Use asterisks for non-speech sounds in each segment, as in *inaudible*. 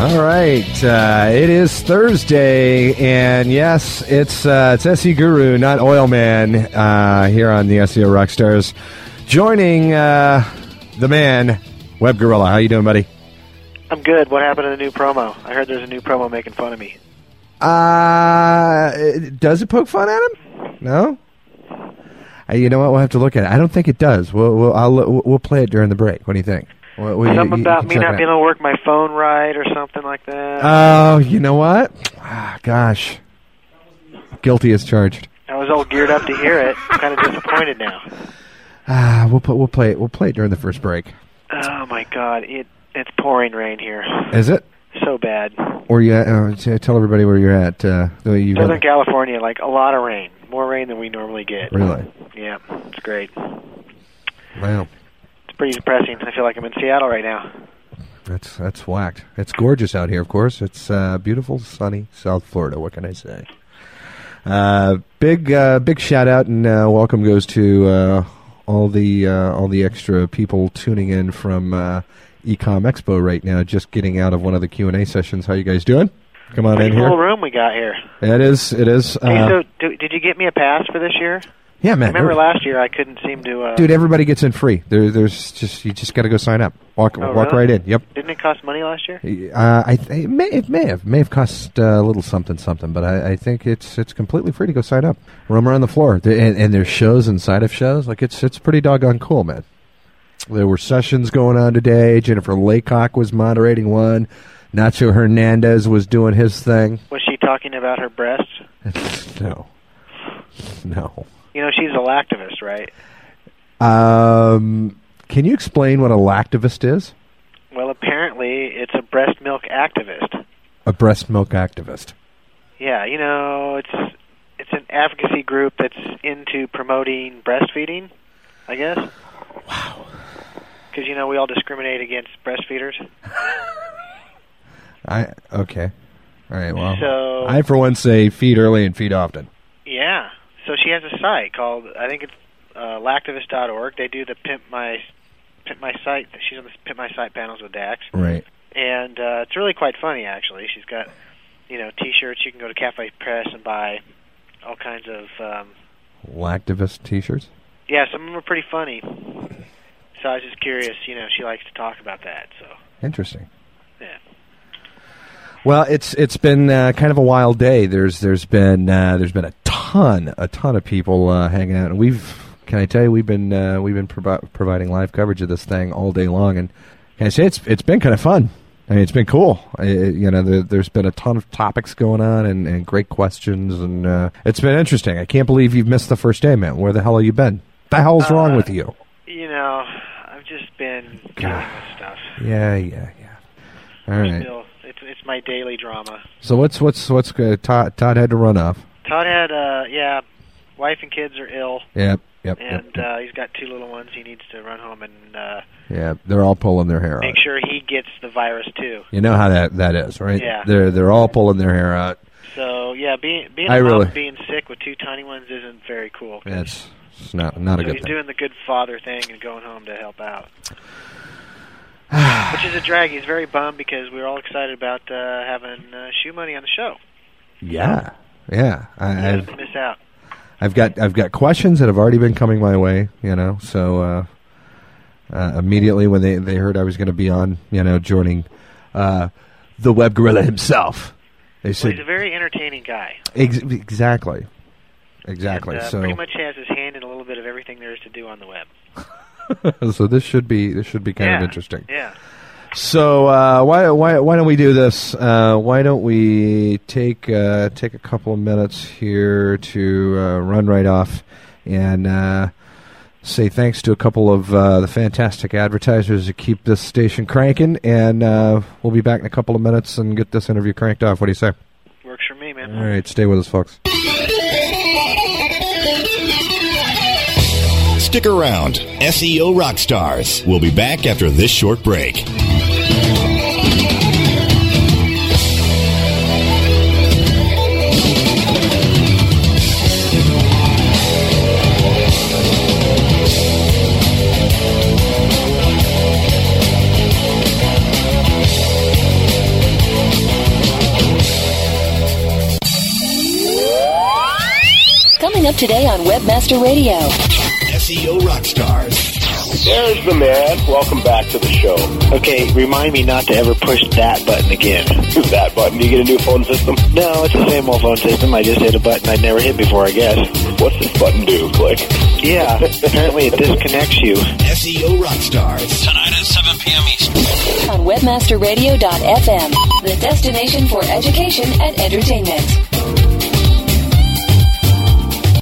All right, uh, it is Thursday, and yes, it's uh, it's SE Guru, not Oilman, uh, here on the SEO Rockstars, joining uh, the man, WebGuerrilla. How you doing, buddy? I'm good. What happened to the new promo? I heard there's a new promo making fun of me. Uh, does it poke fun at him? No. Uh, you know what? We'll have to look at it. I don't think it does. We'll we'll I'll, we'll play it during the break. What do you think? Well, we- Something you- about you me not being able to work my phone right or something like that. Oh, you know what? Ah, gosh, guilty as charged. I was all geared up to hear it. I'm kind of disappointed now. Ah, we'll put we'll play it. We'll play it during the first break. Oh my god, it it's pouring rain here. Is it? So bad. Or you uh, tell everybody where you're at. Uh, you Southern California, like a lot of rain, more rain than we normally get. Really? Yeah, it's great. Wow, pretty depressing. I feel like I'm in Seattle right now. that's that's whacked. It's gorgeous out here. Of course, it's uh, beautiful, sunny South Florida. What can I say? Uh, big uh, big shout out and uh, welcome goes to uh, all the uh, all the extra people tuning in from uh, eComXpo right now. Just getting out of one of the Q and A sessions. How you guys doing? Come on Pretty in full here. room we got here. It is. It is. hey, so do, did you get me a pass for this year? Yeah, man. Remember last year I couldn't seem to. Uh, Dude, everybody gets in free. There, there's just you just got to go sign up. Walk, Oh, walk really? right in. Yep. Didn't it cost money last year? Uh, I th- it may it may have may have cost uh, a little something something, but I, I think it's it's completely free to go sign up. Roam around the floor, and, and there's shows inside of shows. Like it's it's pretty doggone cool, man. There were sessions going on today. Jennifer Laycock was moderating one. Nacho Hernandez was doing his thing. Was she talking about her breasts? *laughs* no, no. You know, she's a lactivist, right? Um, can you explain what a lactivist is? Well, apparently it's a breast milk activist. A breast milk activist. Yeah, you know, it's it's an advocacy group that's into promoting breastfeeding, I guess. Wow. Because you know we all discriminate against breastfeeders. *laughs* I okay. All right. Well, So- I for one say feed early and feed often. Yeah. So she has a site called I think it's uh, lactivist.org. They do the pimp my pimp my site. She's on the pimp my site panels with Dax. Right. and uh, it's really quite funny actually. She's got you know T-shirts. You can go to CafePress and buy all kinds of um, Lactivist T-shirts. yeah. Some of them are pretty funny. So I was just curious. You know, she likes to talk about that. So Interesting. Well, it's it's been uh, kind of a wild day. There's there's been uh, there's been a ton a ton of people uh, hanging out, and we've can I tell you we've been uh, we've been provi- providing live coverage of this thing all day long, and can I say it's it's been kind of fun. I mean, it's been cool. I- you know, there, there's been a ton of topics going on and, and great questions, and uh, it's been interesting. I can't believe you've missed the first day, man. Where the hell have you been? What the hell's wrong Uh, with you? You know, I've just been dealing with stuff. Yeah, yeah, yeah. All right. Still, my daily drama. So what's what's what's uh, Todd? Todd had to run off. Todd had uh yeah, wife and kids are ill, Yep, yep, and yep, uh, he's got two little ones. He needs to run home and uh, yeah. They're all pulling their hair out. make sure he gets the virus too. You know how that that is, right? Yeah. They're they're all pulling their hair out. So yeah, being being I a really- and being sick with two tiny ones isn't very cool. It's, it's not not a good he's thing. doing the good father thing and going home to help out, which is a drag. He's very bummed because we were all excited about uh, having uh, ShoeMoney on the show. Yeah, yeah. I, I've, miss out. I've got I've got questions that have already been coming my way. You know, so uh, uh, immediately when they they heard I was going to be on, you know, joining uh, the WebGuerrilla himself, they Well, said he's a very entertaining guy. ex- exactly, exactly. And, uh, so pretty much has his hand in a little bit of everything there is to do on the web. *laughs* so this should be this should be kind of interesting. Yeah. So uh, why why why don't we do this? Uh, why don't we take uh, take a couple of minutes here to uh, run right off and uh, say thanks to a couple of uh, the fantastic advertisers that keep this station cranking, and uh, we'll be back in a couple of minutes and get this interview cranked off. What do you say? Works for me, man. All right, stay with us, folks. Stick around. SEO Rockstars. We'll be back after this short break. Coming up today on Webmaster Radio. SEO Rockstars. There's the man. Welcome back to the show. Okay, remind me not to ever push that button again. that button. Do you get a new phone system? No, it's the same old phone system. I just hit a button I'd never hit before, I guess. What's this button do? Click. Yeah, apparently it disconnects you. SEO Rockstars. Tonight at 7 p.m. Eastern. On webmasterradio.fm, the destination for education and entertainment.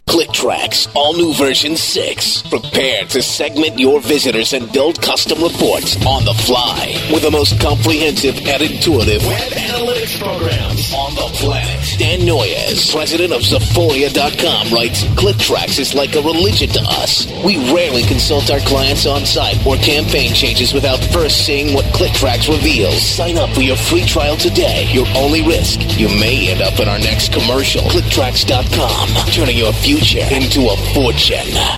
ClickTracks, all new version 6. Prepare to segment your visitors and build custom reports on the fly with the most comprehensive and intuitive web analytics programs on the planet. Dan Noyes, president of Zaphoria.com, writes ClickTracks is like a religion to us. We rarely consult our clients on site or campaign changes without first seeing what ClickTracks reveals. Sign up for your free trial today. Your only risk, you may end up in our next commercial. ClickTracks.com, turning your future into a fortune.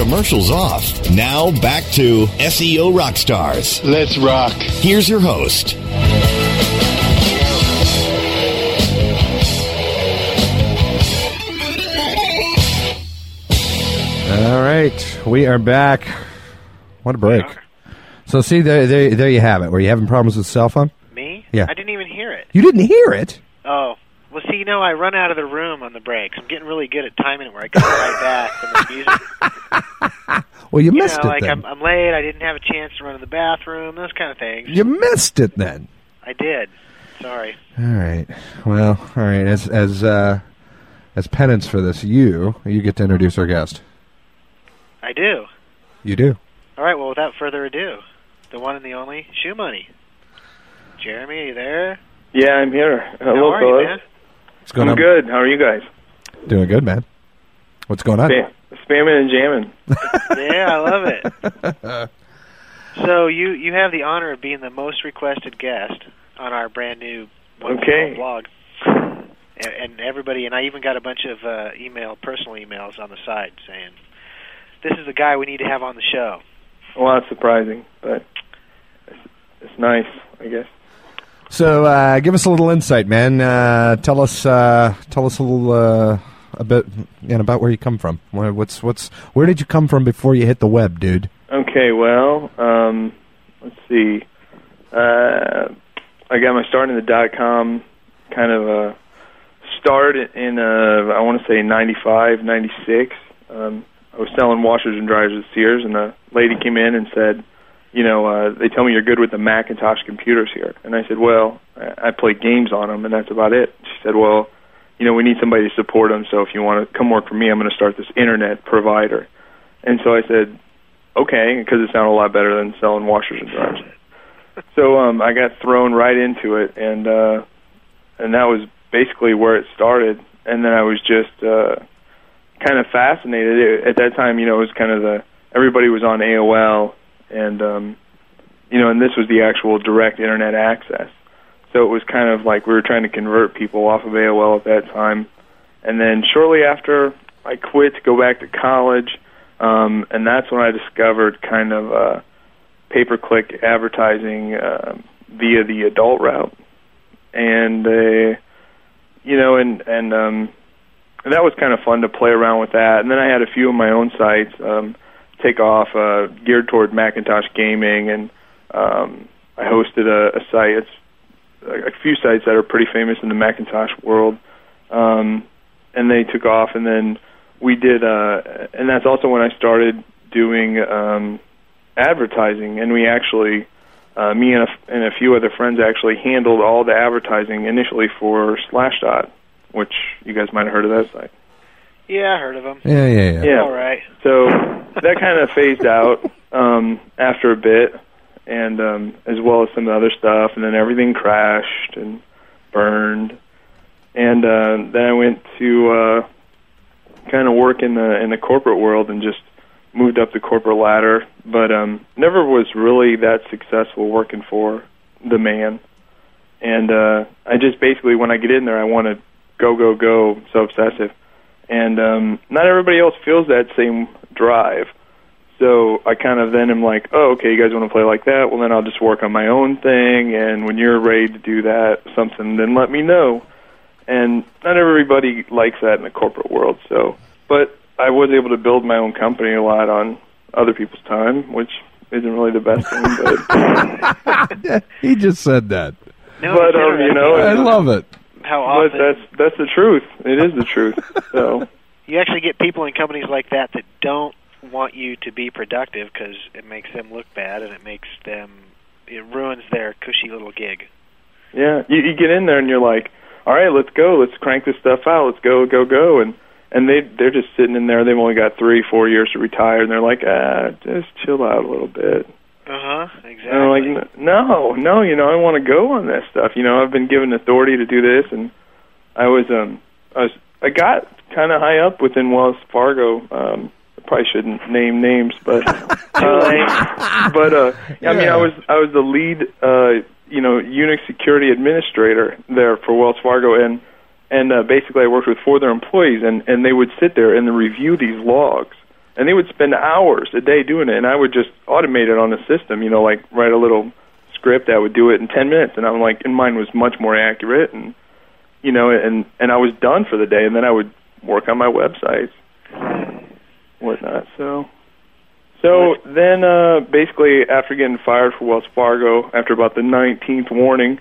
Commercials off. Now back to SEO Rockstars. Let's rock. Here's your host. All right, we are back. What a break! So, see, there, there, there you have it. Were you having problems with the cell phone? Me? Yeah. I didn't even hear it. You didn't hear it. Oh. Well, see, you know, I run out of the room on the breaks. I'm getting really good at timing it where I come right back from the music. *laughs* Well, you You missed know, it like then. I'm, I'm late. I didn't have a chance to run to the bathroom. Those kind of things. You missed it then. I did. Sorry. All right. Well, all right. As as uh, as penance for this, you you get to introduce our guest. I do. You do. All right. Well, without further ado, the one and the only ShoeMoney. Jeremy, are you there? Yeah, I'm here. Hello, How are you, man? What's going I'm on? good. How are you guys? Doing good, man. What's going on? Spam- spamming and jamming. *laughs* Yeah, I love it. *laughs* so you you have the honor of being the most requested guest on our brand new wonderful Okay. blog. And, and everybody, and I even got a bunch of uh, email, personal emails on the side saying, "This is the guy we need to have on the show." Well, that's surprising, but it's, it's nice, I guess. So, uh, give us a little insight, man. Uh, tell us uh, tell us a little uh, a bit know, about where you come from. Where, what's what's where did you come from before you hit the web, dude? Okay, well, um, let's see. Uh, I got my start in the dot com kind of uh, start in uh, I want to say ninety five, ninety six. Um, I was selling washers and dryers at Sears, and a lady came in and said, "You know, uh, they tell me you're good with the Macintosh computers here." And I said, "Well, I play games on them, and that's about it." She said, "Well." You know, we need somebody to support them. So if you want to come work for me, I'm going to start this internet provider. And so I said, okay, because it sounded a lot better than selling washers and dryers. *laughs* so um, I got thrown right into it, and uh, and that was basically where it started. And then I was just uh, kind of fascinated. It, at that time, you know, it was kind of the everybody was on AOL, and um, you know, and this was the actual direct internet access. So it was kind of like we were trying to convert people off of AOL at that time. And then shortly after, I quit to go back to college, um, and that's when I discovered kind of uh, pay-per-click advertising uh, via the adult route, and uh, you know, and and um, and that was kind of fun to play around with that. And then I had a few of my own sites um, take off, uh, geared toward Macintosh gaming, and um, I hosted a, a site. It's a, a few sites that are pretty famous in the Macintosh world, um, and they took off. And then we did, uh, and that's also when I started doing um, advertising, and we actually. Uh, me and a, and a few other friends actually handled all the advertising initially for Slashdot, which you guys might have heard of that site. Yeah, I heard of them. Yeah, yeah, yeah. Yeah. All right. So that kind of phased out um, after a bit, and um, as well as some of the other stuff, and then everything crashed and burned, and uh, then I went to uh, kind of work in the in the corporate world and just moved up the corporate ladder, but um, never was really that successful working for the man. And uh, I just basically, when I get in there, I want to go, go, go. So obsessive, and um, not everybody else feels that same drive. So I kind of then am like, oh, okay, you guys want to play like that? Well, then I'll just work on my own thing, and when you're ready to do that, something, then let me know. And not everybody likes that in the corporate world. So, but I was able to build my own company a lot on other people's time, which isn't really the best thing, but *laughs* he just said that. No, But, it's um, you know, I love it. How but that's that's the truth. It is the truth. *laughs* So you actually get people in companies like that that don't want you to be productive because it makes them look bad and it makes them it ruins their cushy little gig. yeah, you, you get in there and you're like, all right, let's go, let's crank this stuff out, let's go, go, go, and and they they're just sitting in there. They've only got three, four years to retire, and they're like, ah, just chill out a little bit. Uh huh. Exactly. And I'm like, no, no, you know, I want to go on this stuff. You know, I've been given authority to do this, and I was, um, I was, I got kind of high up within Wells Fargo. Um, I probably shouldn't name names, but, *laughs* uh, but, uh, I mean, I was, I was the lead, uh, you know, Unix security administrator there for Wells Fargo, and, and uh, basically I worked with four of their employees, and and they would sit there and review these logs and they would spend hours a day doing it. And i would just automate it on the system you know like write a little script that would do it in 10 minutes. And i'm like and mine was much more accurate and you know and and i was done for the day. And then i would work on my websites whatnot. So so then uh basically after getting fired for wells fargo after about the 19th warning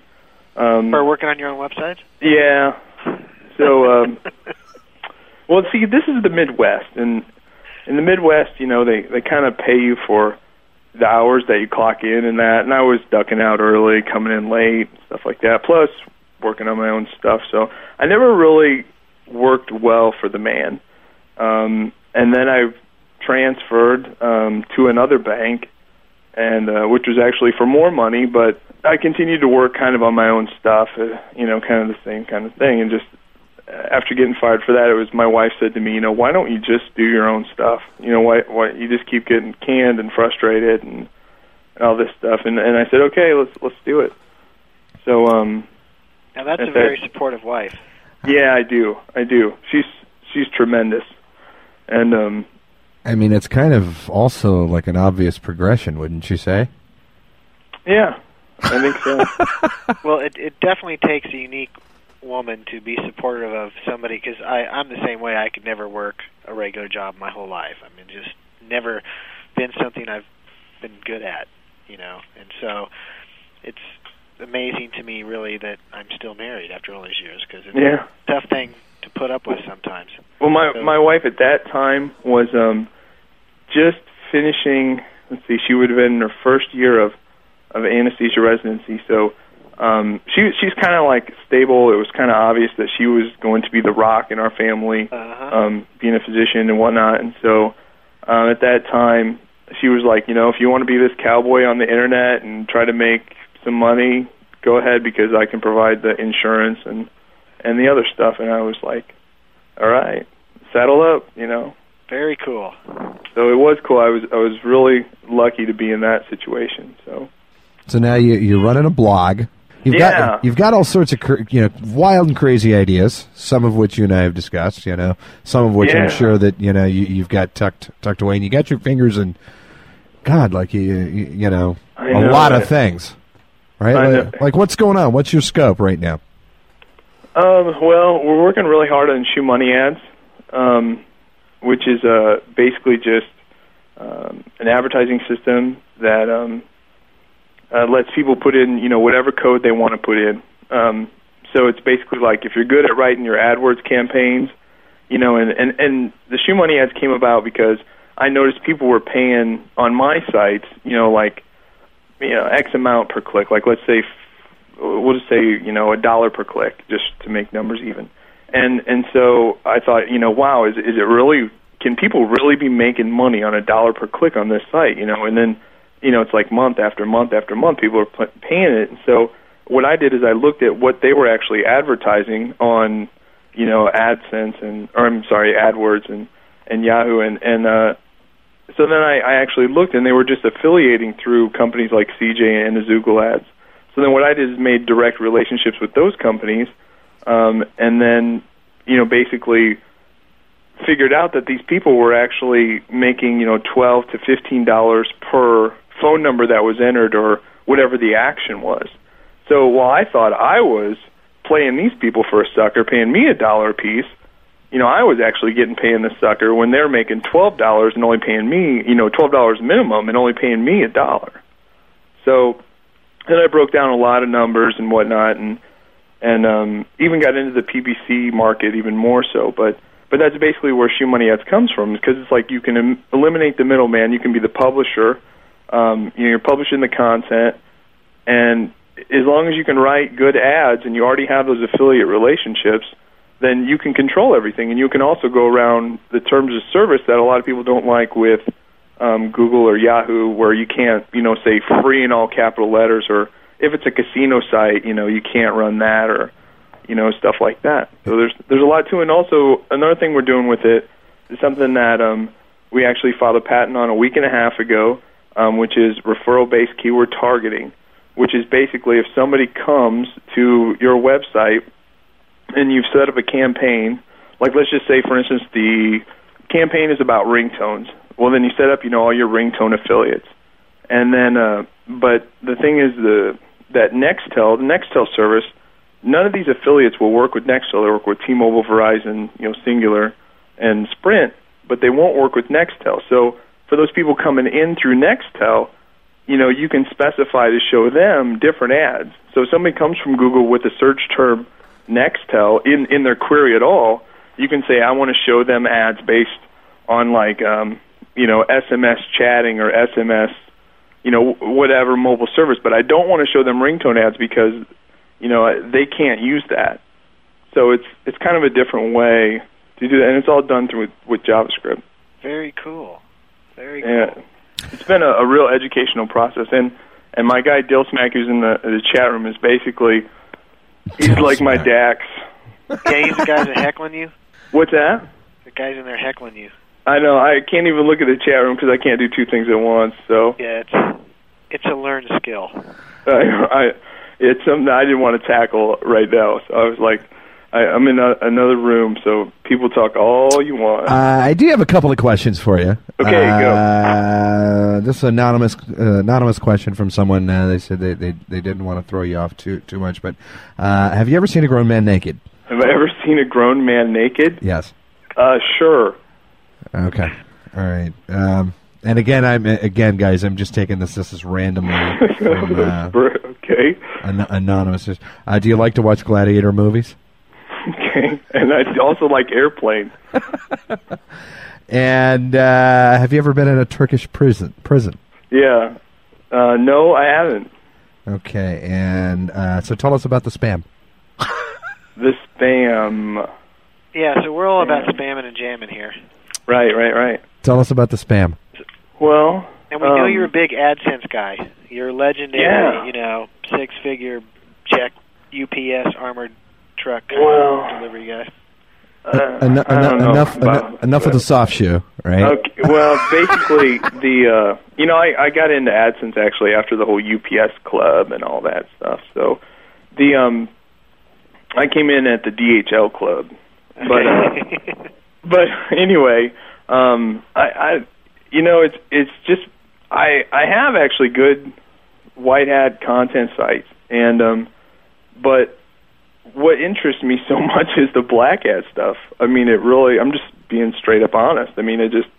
um For working on your own website. yeah. So um *laughs* well see this is the midwest. And in the Midwest, you know, they they kind of pay you for the hours that you clock in and that. And I was ducking out early, coming in late, stuff like that. Plus working on my own stuff. So I never really worked well for the man. Um, and then I transferred um, to another bank, and uh, which was actually for more money, but I continued to work kind of on my own stuff, uh, you know, kind of the same kind of thing, and just after getting fired for that, it was my wife said to me, you know, why don't you just do your own stuff? You know, why why you just keep getting canned and frustrated and, and all this stuff? And and I said, okay, let's let's do it. So um, Now that's a Okay. very supportive wife. yeah, I do, I do. She's she's tremendous, and um, I mean, it's kind of also like an obvious progression, wouldn't you say? yeah, I think so. *laughs* Well, it it definitely takes a unique woman to be supportive of somebody because I I'm the same way. I could never work a regular job my whole life. I mean, just never been something I've been good at, you know. And so it's amazing to me, really, that I'm still married after all these years because it's yeah. a tough thing to put up with sometimes. Well, my So- my wife at that time was um, just finishing. Let's see, she would have been in her first year of of anesthesia residency. So um, she she's kind of like stable. It was kind of obvious that she was going to be the rock in our family, Uh-huh. um, being a physician and whatnot. And so uh, at that time, she was like, you know, if you want to be this cowboy on the internet and try to make some money, go ahead because I can provide the insurance and and the other stuff. And I was like, all right. saddle up, you know. Very cool. So it was cool. I was I was really lucky to be in that situation. So So now you, you're running a blog. You've Yeah. got you've got all sorts of you know wild and crazy ideas. Some of which you and I have discussed. You know, some of which Yeah. I'm sure that you know you, you've got tucked tucked away, and you got your fingers in. God, like you you, you know, I a know lot of things, right? Like, like what's going on? What's your scope right now? Um, well, we're working really hard on ShoeMoney ads, um, which is uh, basically just um, an advertising system that um, uh, lets people put in, you know, whatever code they want to put in. Um, so it's basically like if you're good at writing your AdWords campaigns, you know, and, and, and the shoe money ads came about because I noticed people were paying on my sites, you know, like, you know, X amount per click. Like, let's say we'll just say you know a dollar per click just to make numbers even and and so i thought you know wow is is it really can people really be making money on a dollar per click on this site you know and then you know it's like month after month after month people are p- paying it so what i did is i looked at what they were actually advertising on you know adsense and or i'm sorry adwords and and yahoo and and uh so then I, I actually looked, and they were just affiliating through companies like CJ and Azoogle Ads. So then what I did is made direct relationships with those companies, um, and then you know basically figured out that these people were actually making you know twelve to fifteen dollars per phone number that was entered or whatever the action was. So while I thought I was playing these people for a sucker, paying me a dollar a piece, you know, I was actually getting paying the sucker when they're making twelve dollars and only paying me, you know, twelve dollars minimum and only paying me a dollar. So then I broke down a lot of numbers and whatnot, and and um, even got into the PPC market even more so. But but that's basically where ShoeMoney Ads comes from, because it's like you can em- eliminate the middleman. You can be the publisher. Um, you know, you're publishing the content, and as long as you can write good ads and you already have those affiliate relationships, then you can control everything, and you can also go around the terms of service that a lot of people don't like with um, Google or Yahoo, where you can't, you know, say free in all capital letters, or if it's a casino site, you know, you can't run that, or you know, stuff like that. So there's there's a lot to it. And also another thing we're doing with it is something that um, we actually filed a patent on a week and a half ago, um, which is referral-based keyword targeting, which is basically if somebody comes to your website and you've set up a campaign, like let's just say, for instance, the campaign is about ringtones. Well, then you set up, you know, all your ringtone affiliates, and then, uh, but the thing is, the that Nextel, the Nextel service, none of these affiliates will work with Nextel. They work with T-Mobile, Verizon, you know, Cingular, and Sprint, but they won't work with Nextel. So for those people coming in through Nextel, you know, you can specify to show them different ads. So if somebody comes from Google with the search term Nextel in in their query at all, you can say I want to show them ads based on like um, you know SMS chatting or SMS, you know whatever mobile service, but I don't want to show them ringtone ads because you know they can't use that. So it's it's kind of a different way to do that, and it's all done through with, with JavaScript. Very cool. Very cool. Yeah, it's been a, a real educational process, and and my guy Dill Smack, who's in the the chat room, is basically he's Dill like my Smack. Dax. Yeah, he's the guys that heckling you. What's that? The guys in there heckling you. I know I can't even look at the chat room because I can't do two things at once. So Yeah, it's it's a learned skill. *laughs* I, I it's something I didn't want to tackle right now. So I was like, I, I'm in a, another room, so people talk all you want. Uh, I do have a couple of questions for you. Okay, go. uh, This is an anonymous uh, anonymous question from someone. Uh, they said they, they they didn't want to throw you off too too much, but uh, have you ever seen a grown man naked? Have I ever seen a grown man naked? Yes. Uh, sure. Okay. All right. Um, and again, I'm again, guys. I'm just taking this. This is randomly *laughs* from okay. an- anonymous. Uh, do you like to watch gladiator movies? Okay. *laughs* And I also like airplanes. *laughs* And uh, have you ever been in a Turkish prison? Prison. Yeah. Uh, no, I haven't. Okay. And uh, so, tell us about the spam. *laughs* The spam. Yeah, so we're all about spamming and jamming here. Right, right, right. Tell us about the spam. Well, And we know um, you're a big AdSense guy. You're a legendary, Yeah. you know, six-figure check UPS armored truck Well- delivery guy. Uh, eno- I don't eno- know enough about- eno- enough of the soft shoe, right? Okay, well, *laughs* basically, the uh, you know, I, I got into AdSense actually after the whole UPS club and all that stuff. So, the um, I came in at the DHL club, but uh, *laughs* but anyway, um, I, I, you know, it's it's just I I have actually good white hat content sites, and um, but what interests me so *laughs* much is the black hat stuff. I mean, it really. I'm just being straight up honest. I mean, it just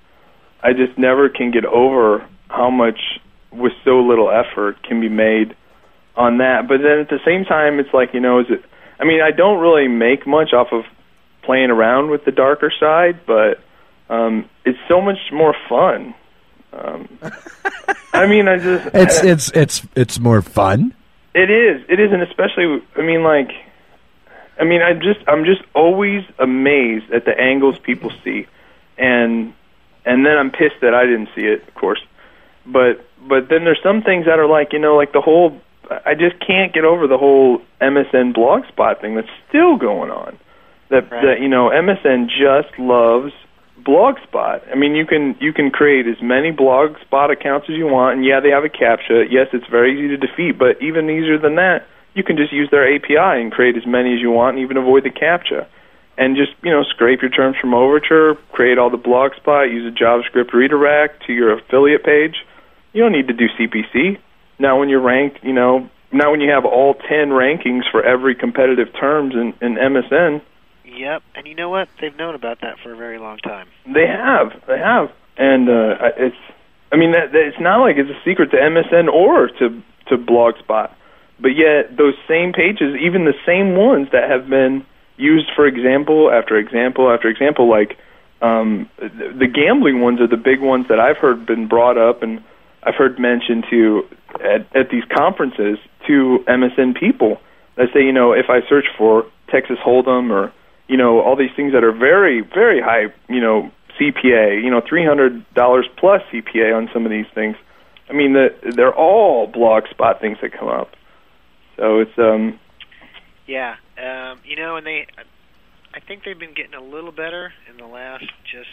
I just never can get over how much with so little effort can be made on that. But then at the same time, it's like you know, is it? I mean, I don't really make much off of playing around with the darker side, but um, it's so much more fun. Um, *laughs* I mean, I just It's it's it's it's more fun. it is. It is, and especially, I mean, like, I mean, I just, I'm just always amazed at the angles people see, and and then I'm pissed that I didn't see it, of course. But but then there's some things that are like, you know, like the whole. I just can't get over the whole MSN blogspot thing that's still going on. That Right. that you know, MSN just loves blogspot. I mean, you can you can create as many blogspot accounts as you want, and yeah, they have a captcha. Yes, it's very easy to defeat, but even easier than that, you can just use their API and create as many as you want, and even avoid the captcha. And just you know, scrape your terms from Overture, create all the blogspot, use a JavaScript redirect to your affiliate page. You don't need to do CPC. Now, when you're ranked, you know, now when you have all ten rankings for every competitive terms in, in MSN, Yep, and you know what? They've known about that for a very long time. They have, they have, and uh, I- it's. I mean, that, that it's not like it's a secret to MSN or to to Blogspot, but yet those same pages, even the same ones that have been used for example after example after example, like um, the, gambling ones are the big ones that I've heard been brought up, and I've heard mentioned to at, at these conferences to MSN people that say, you know, if I search for Texas Hold'em or you know all these things that are very very high you know CPA you know three hundred dollars plus CPA on some of these things I mean the, they're all blog spot things that come up so it's um Yeah, um, you know, and they, I think they've been getting a little better in the last just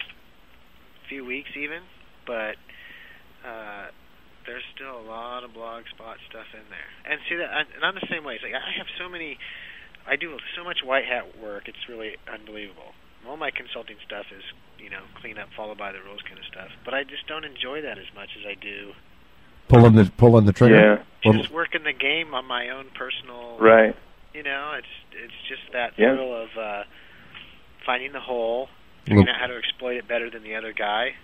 few weeks, even. But uh, there's still a lot of blog spot stuff in there. And see that, and I'm the same way. It's like I have so many, I do so much white hat work. It's really unbelievable. All my consulting stuff is, you know, clean up, follow by the rules kind of stuff. But I just don't enjoy that as much as I do Pulling the pulling the trigger. yeah Well, just working the game on my own personal right you know, it's it's just that Yeah. thrill of uh, finding the hole, figuring Well- out how to exploit it better than the other guy,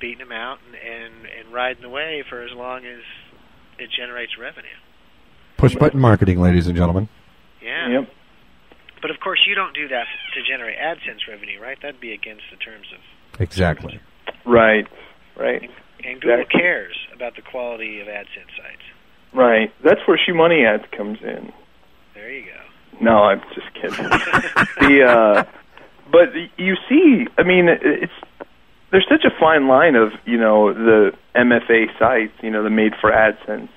beating him out, and, and and riding the wave for as long as it generates revenue. push button marketing, ladies and gentlemen. Yeah. yep But of course, you don't do that to generate AdSense revenue, right? That'd be against the terms of. Exactly. right right And Google cares about the quality of AdSense sites. right that's where ShoeMoney ads comes in There you go. No, I'm just kidding. *laughs* the uh, but you see, I mean, it's there's such a fine line of you know the MFA sites, you know, the made for AdSense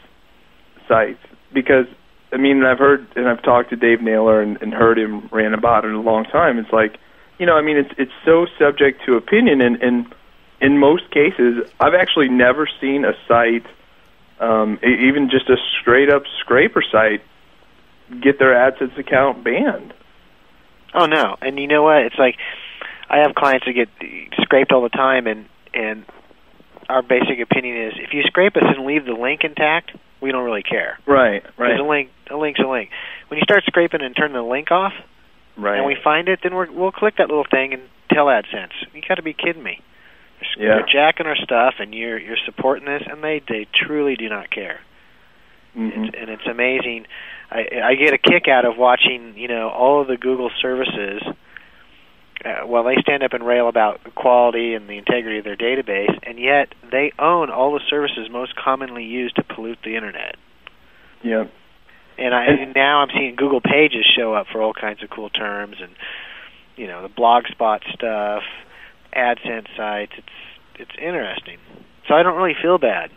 sites, because I mean, I've heard and I've talked to Dave Naylor and, and heard him rant about it a long time. It's like, you know, I mean, it's it's so subject to opinion, and, and in most cases, I've actually never seen a site, um, even just a straight up scraper site, get their AdSense account banned. Oh no, and you know what? It's like I have clients that get scraped all the time, and and our basic opinion is if you scrape us and leave the link intact, we don't really care. Right, right, A link, a link's a link. When you start scraping and turn the link off, right. and we find it, then we're, we'll click that little thing and tell AdSense. You got to be kidding me. Yeah. you're jacking our stuff, and you're you're supporting this, and they they truly do not care. Mhm. It's, and it's amazing. I, I get a kick out of watching, you know, all of the Google services uh, while they stand up and rail about the quality and the integrity of their database, and yet they own all the services most commonly used to pollute the internet. Yeah. And, I, and now I'm seeing Google Pages show up for all kinds of cool terms, and you know, the Blogspot stuff, AdSense sites. It's it's interesting. So I don't really feel bad.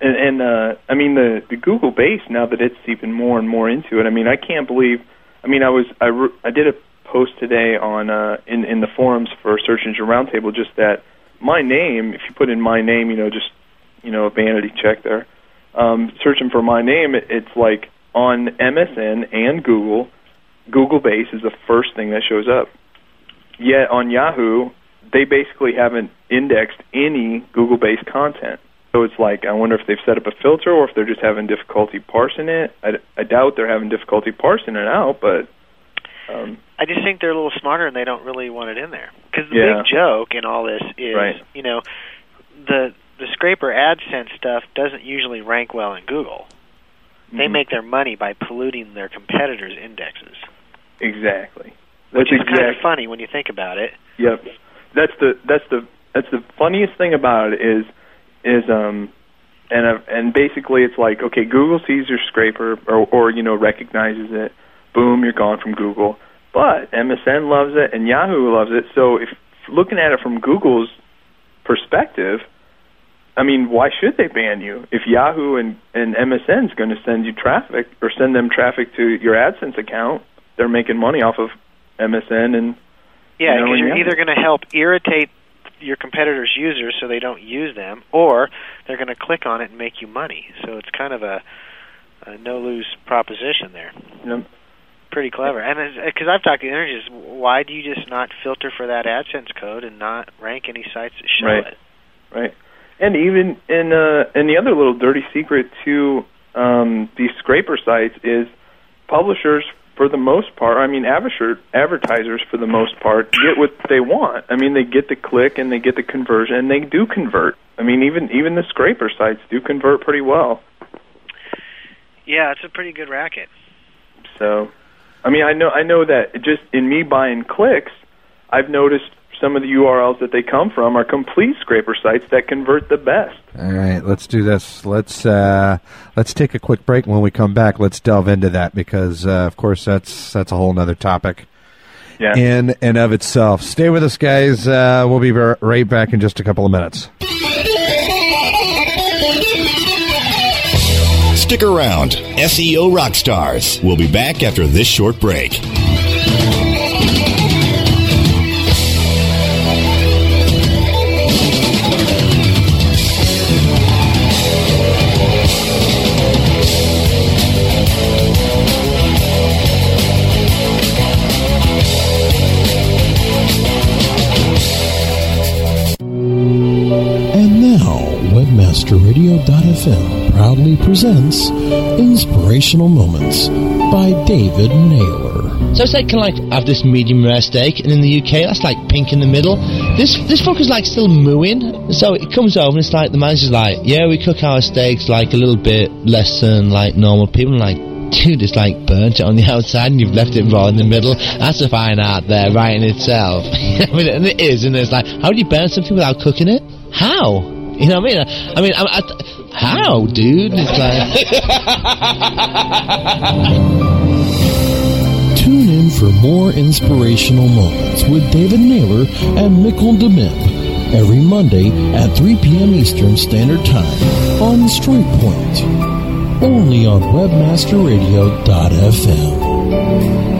And, and uh, I mean the the Google base now that it's even more and more into it. I mean I can't believe. I mean I was I wr- I did a post today on uh, in in the forums for Search Engine Roundtable. Just that my name. If you put in my name, you know, just you know, a vanity check there. Um, searching for my name, it, it's like on MSN and Google. Google Base is the first thing that shows up. Yet on Yahoo, they basically haven't indexed any Google Base content. So it's like I wonder if they've set up a filter or if they're just having difficulty parsing it. I, I doubt they're having difficulty parsing it out, but um, I just think they're a little smarter and they don't really want it in there. Because the Yeah. big joke in all this is, Right. you know, the the scraper AdSense stuff doesn't usually rank well in Google. They mhm. make their money by polluting their competitors' indexes, exactly. which That's is kind of funny when you think about it. Yep. That's the that's the that's the funniest thing about it is is um and uh, and basically it's like okay Google sees your scraper or or you know recognizes it. Boom you're gone from Google. But MSN loves it and Yahoo loves it. So if looking at it from Google's perspective I mean why should they ban you if Yahoo and and MSN is going to send you traffic or send them traffic to your AdSense account? They're making money off of MSN and Yeah, because you're either going to help irritate your competitors' users so they don't use them, or they're going to click on it and make you money. So it's kind of a, a no-lose proposition there. know, Pretty clever. And because I've talked to the energies, why do you just not filter for that AdSense code and not rank any sites that show Right. it? right? And even in uh, and the other little dirty secret to um, these scraper sites is publishers, for the most part, I mean, advertisers, for the most part, get what they want. I mean, they get the click and they get the conversion, and they do convert. I mean, even even the scraper sites do convert pretty well. Yeah, it's a pretty good racket. So, I mean, I know I know that just in me buying clicks, I've noticed some of the URLs that they come from are complete scraper sites that convert the best. All right, let's do this. Let's uh, let's take a quick break. When we come back, let's delve into that because, uh, of course, that's that's a whole other topic Yeah. in and of itself. Stay with us, guys. Uh, we'll be right back in just a couple of minutes. Stick around. SEO Rockstars. We'll be back after this short break. WebmasterRadio.fm proudly presents Inspirational Moments by David Naylor. So like kind of like have this medium rare steak, and in the UK that's like pink in the middle. This this fucker's like still mooing. So it comes over and it's like the manager's like, yeah, we cook our steaks like a little bit less than like normal people. Like, dude, it's like burnt on the *laughs* outside and you've left it raw in the middle. That's a fine art there, right in itself. *laughs* I mean, and it is, and it's like, how do you burn something without cooking it? How? You know what I mean? I mean, I, I, how, dude? Like. Tune in for more inspirational moments with David Naylor and Mikkel deMib every Monday at 3 p.m. Eastern Standard Time on Straight Point. Only on WebmasterRadio.fm.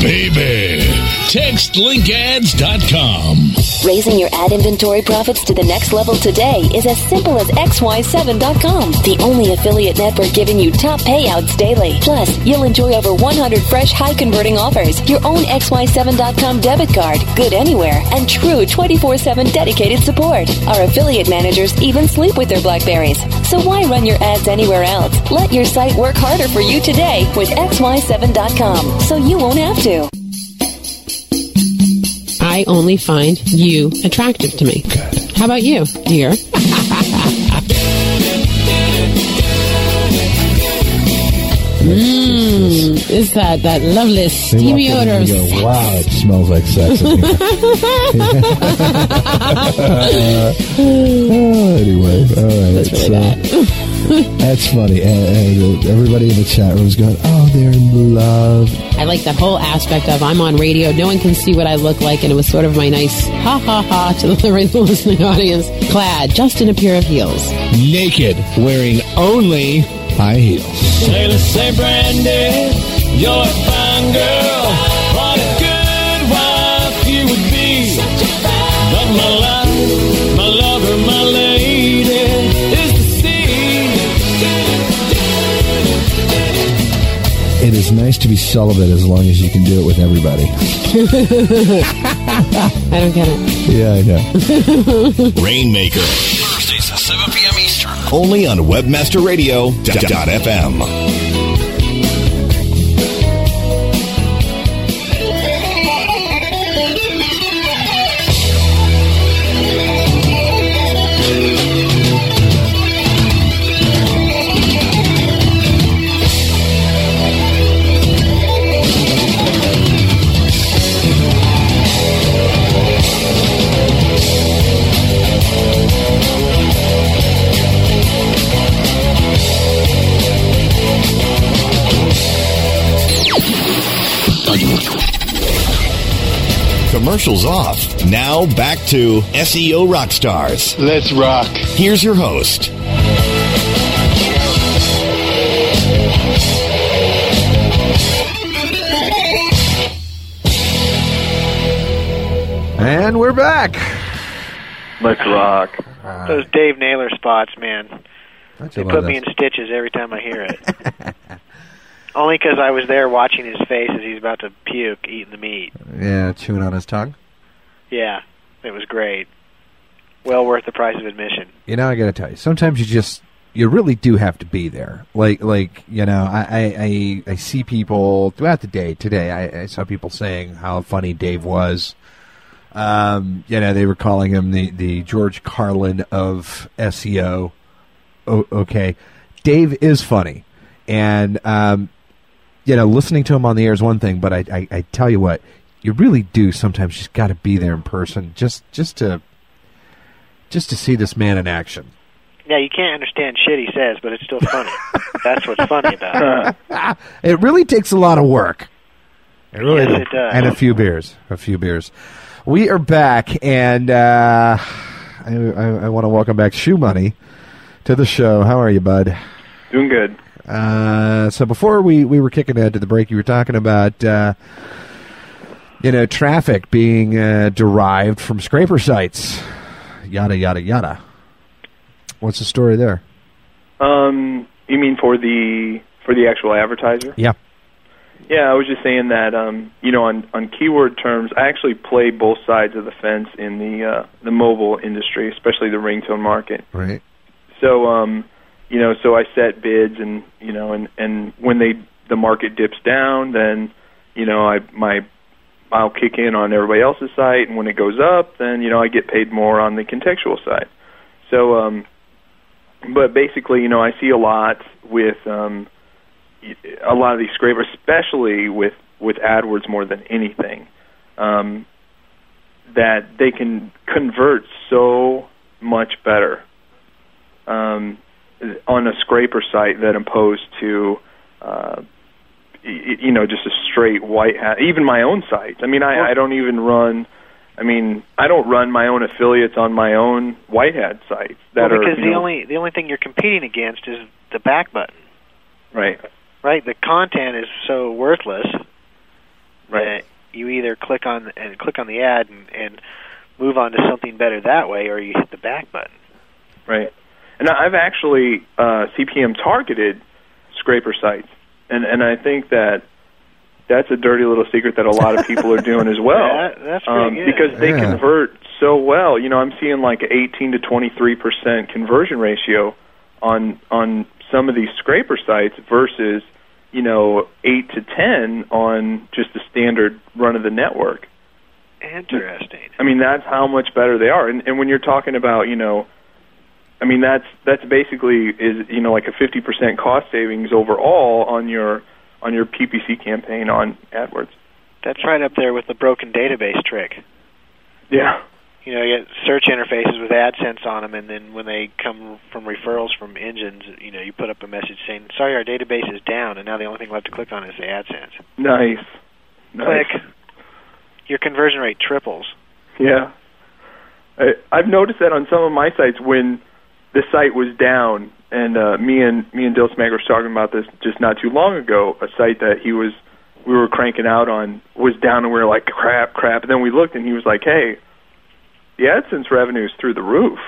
Baby, TextLinkAds.com. Raising your ad inventory profits to the next level today is as simple as xy7.com, the only affiliate network giving you top payouts daily. Plus, you'll enjoy over 100 fresh high converting offers, your own xy7.com debit card, good anywhere, and true 24/7 dedicated support. Our affiliate managers even sleep with their Blackberries. So why run your ads anywhere else? Let your site work harder for you today with xy7.com, so you won't have to. I only find you attractive to me. How about you, dear? Mmm. is that, that lovely steamy odor of you go, wow, it smells like sex. in here." Oh, *laughs* *laughs* anyway, all right. That's really so- *laughs* that's funny. And, and everybody in the chat room is going, oh, they're in love. I like that whole aspect of I'm on radio, no one can see what I look like, and it was sort of my nice ha ha ha to the *laughs* listening audience. Clad just in a pair of heels. Naked, wearing only high heels. Sailor say, Brandy, you're a fine girl. It is nice to be celibate as long as you can do it with everybody. *laughs* I don't get it. Yeah, I know. *laughs* Rainmaker. Thursdays at 7 p.m. Eastern. Only on WebmasterRadio.fm. Commercials off. Now back to SEO Rockstars. Let's rock. Here's your host. And we're back. Let's rock. Uh, Those Dave Naylor spots, man. Don't They put me in stitches every time I hear it. *laughs* Only because I was there watching his face as he's about to puke eating the meat. Yeah, chewing on his tongue. Yeah, it was great. Well worth the price of admission. You know, I got to tell you, sometimes you just you really do have to be there. Like, like you know, I I, I, see people throughout the day. Today, I, I saw people saying how funny Dave was. Um, you know, they were calling him the the George Carlin of SEO. O- okay, Dave is funny, and um, you know, listening to him on the air is one thing, but I, I, I tell you what, you really do sometimes just got to be there in person, just just to just to see this man in action. Yeah, you can't understand shit he says, but it's still funny. *laughs* That's what's funny about it. it really takes a lot of work. It really Yes, does. it does. And a few beers. A few beers. We are back, and uh, I, I, I want to welcome back ShoeMoney to the show. How are you, bud? Doing good. Uh, so before we, we were kicking into the break, you were talking about uh, you know traffic being uh, derived from scraper sites, yada yada yada. What's the story there? Um, you mean for the for the actual advertiser? Yeah. Yeah, I was just saying that um, you know on on keyword terms, I actually play both sides of the fence in the uh, the mobile industry, especially the ringtone market. Right. So um, you know, so I set bids, and you know, and and when they the market dips down, then you know I my I'll kick in on everybody else's site, and when it goes up, then you know I get paid more on the contextual side. So, um, but basically, you know, I see a lot with um, a lot of these scrapers, especially with with AdWords more than anything, um, that they can convert so much better um, on a scraper site than opposed to uh, y- you know just a straight white hat. Even my own site. I mean, I, I don't even run. I mean, I don't run my own affiliates on my own white hat sites that well, are because you the know, only the only thing you're competing against is the back button, right. right? The content is so worthless Right. that you either click on and click on the ad and, and move on to something better that way, or you hit the back button. Right. And I- I've actually uh, CPM targeted scraper sites, and and I think that that's a dirty little secret that a lot of people are doing as *laughs* well. That- that's pretty um, good. because they Yeah. convert so well. You know, I'm seeing like 18 to 23 percent conversion ratio on on some of these scraper sites versus you know eight to ten on just the standard run of the network. Interesting. I mean, that's how much better they are. And, and when you're talking about, you know, I mean, that's that's basically is you know like a 50% cost savings overall on your on your PPC campaign on AdWords. That's right up there with the broken database trick. Yeah. You know, you get search interfaces with AdSense on them, and then when they come from referrals from engines, you know, you put up a message saying, "Sorry, our database is down," and now the only thing left to click on is the AdSense. Nice. nice. Click. Your conversion rate triples. Yeah. I, I've noticed that on some of my sites when the site was down, and uh, me and me and Dill Smagger was talking about this just not too long ago. A site that he was we were cranking out on was down, and we were like, crap, crap. And then we looked, and he was like, hey, the AdSense revenue is through the roof.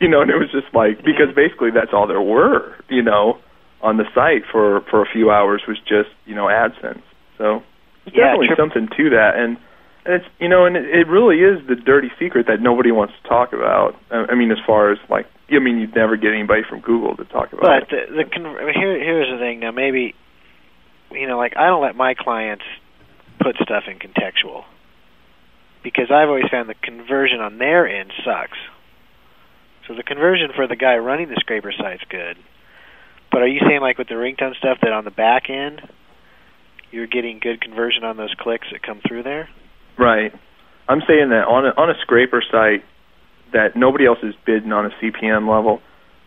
You know, and it was just like because basically that's all there were. You know, on the site for for a few hours was just you know AdSense. So there's Yeah, definitely trip- something to that, and it's you know, and it, it really is the dirty secret that nobody wants to talk about. I I mean, as far as like, I mean, you'd never get anybody from Google to talk about But it. the, the con- here here's the thing. Now maybe, you know, like I don't let my clients put stuff in contextual because I've always found the conversion on their end sucks. So the conversion for the guy running the scraper site's good. But are you saying like with the ringtone stuff that on the back end you're getting good conversion on those clicks that come through there? Right. I'm saying that on a, on a scraper site that nobody else is bidding on a CPM level,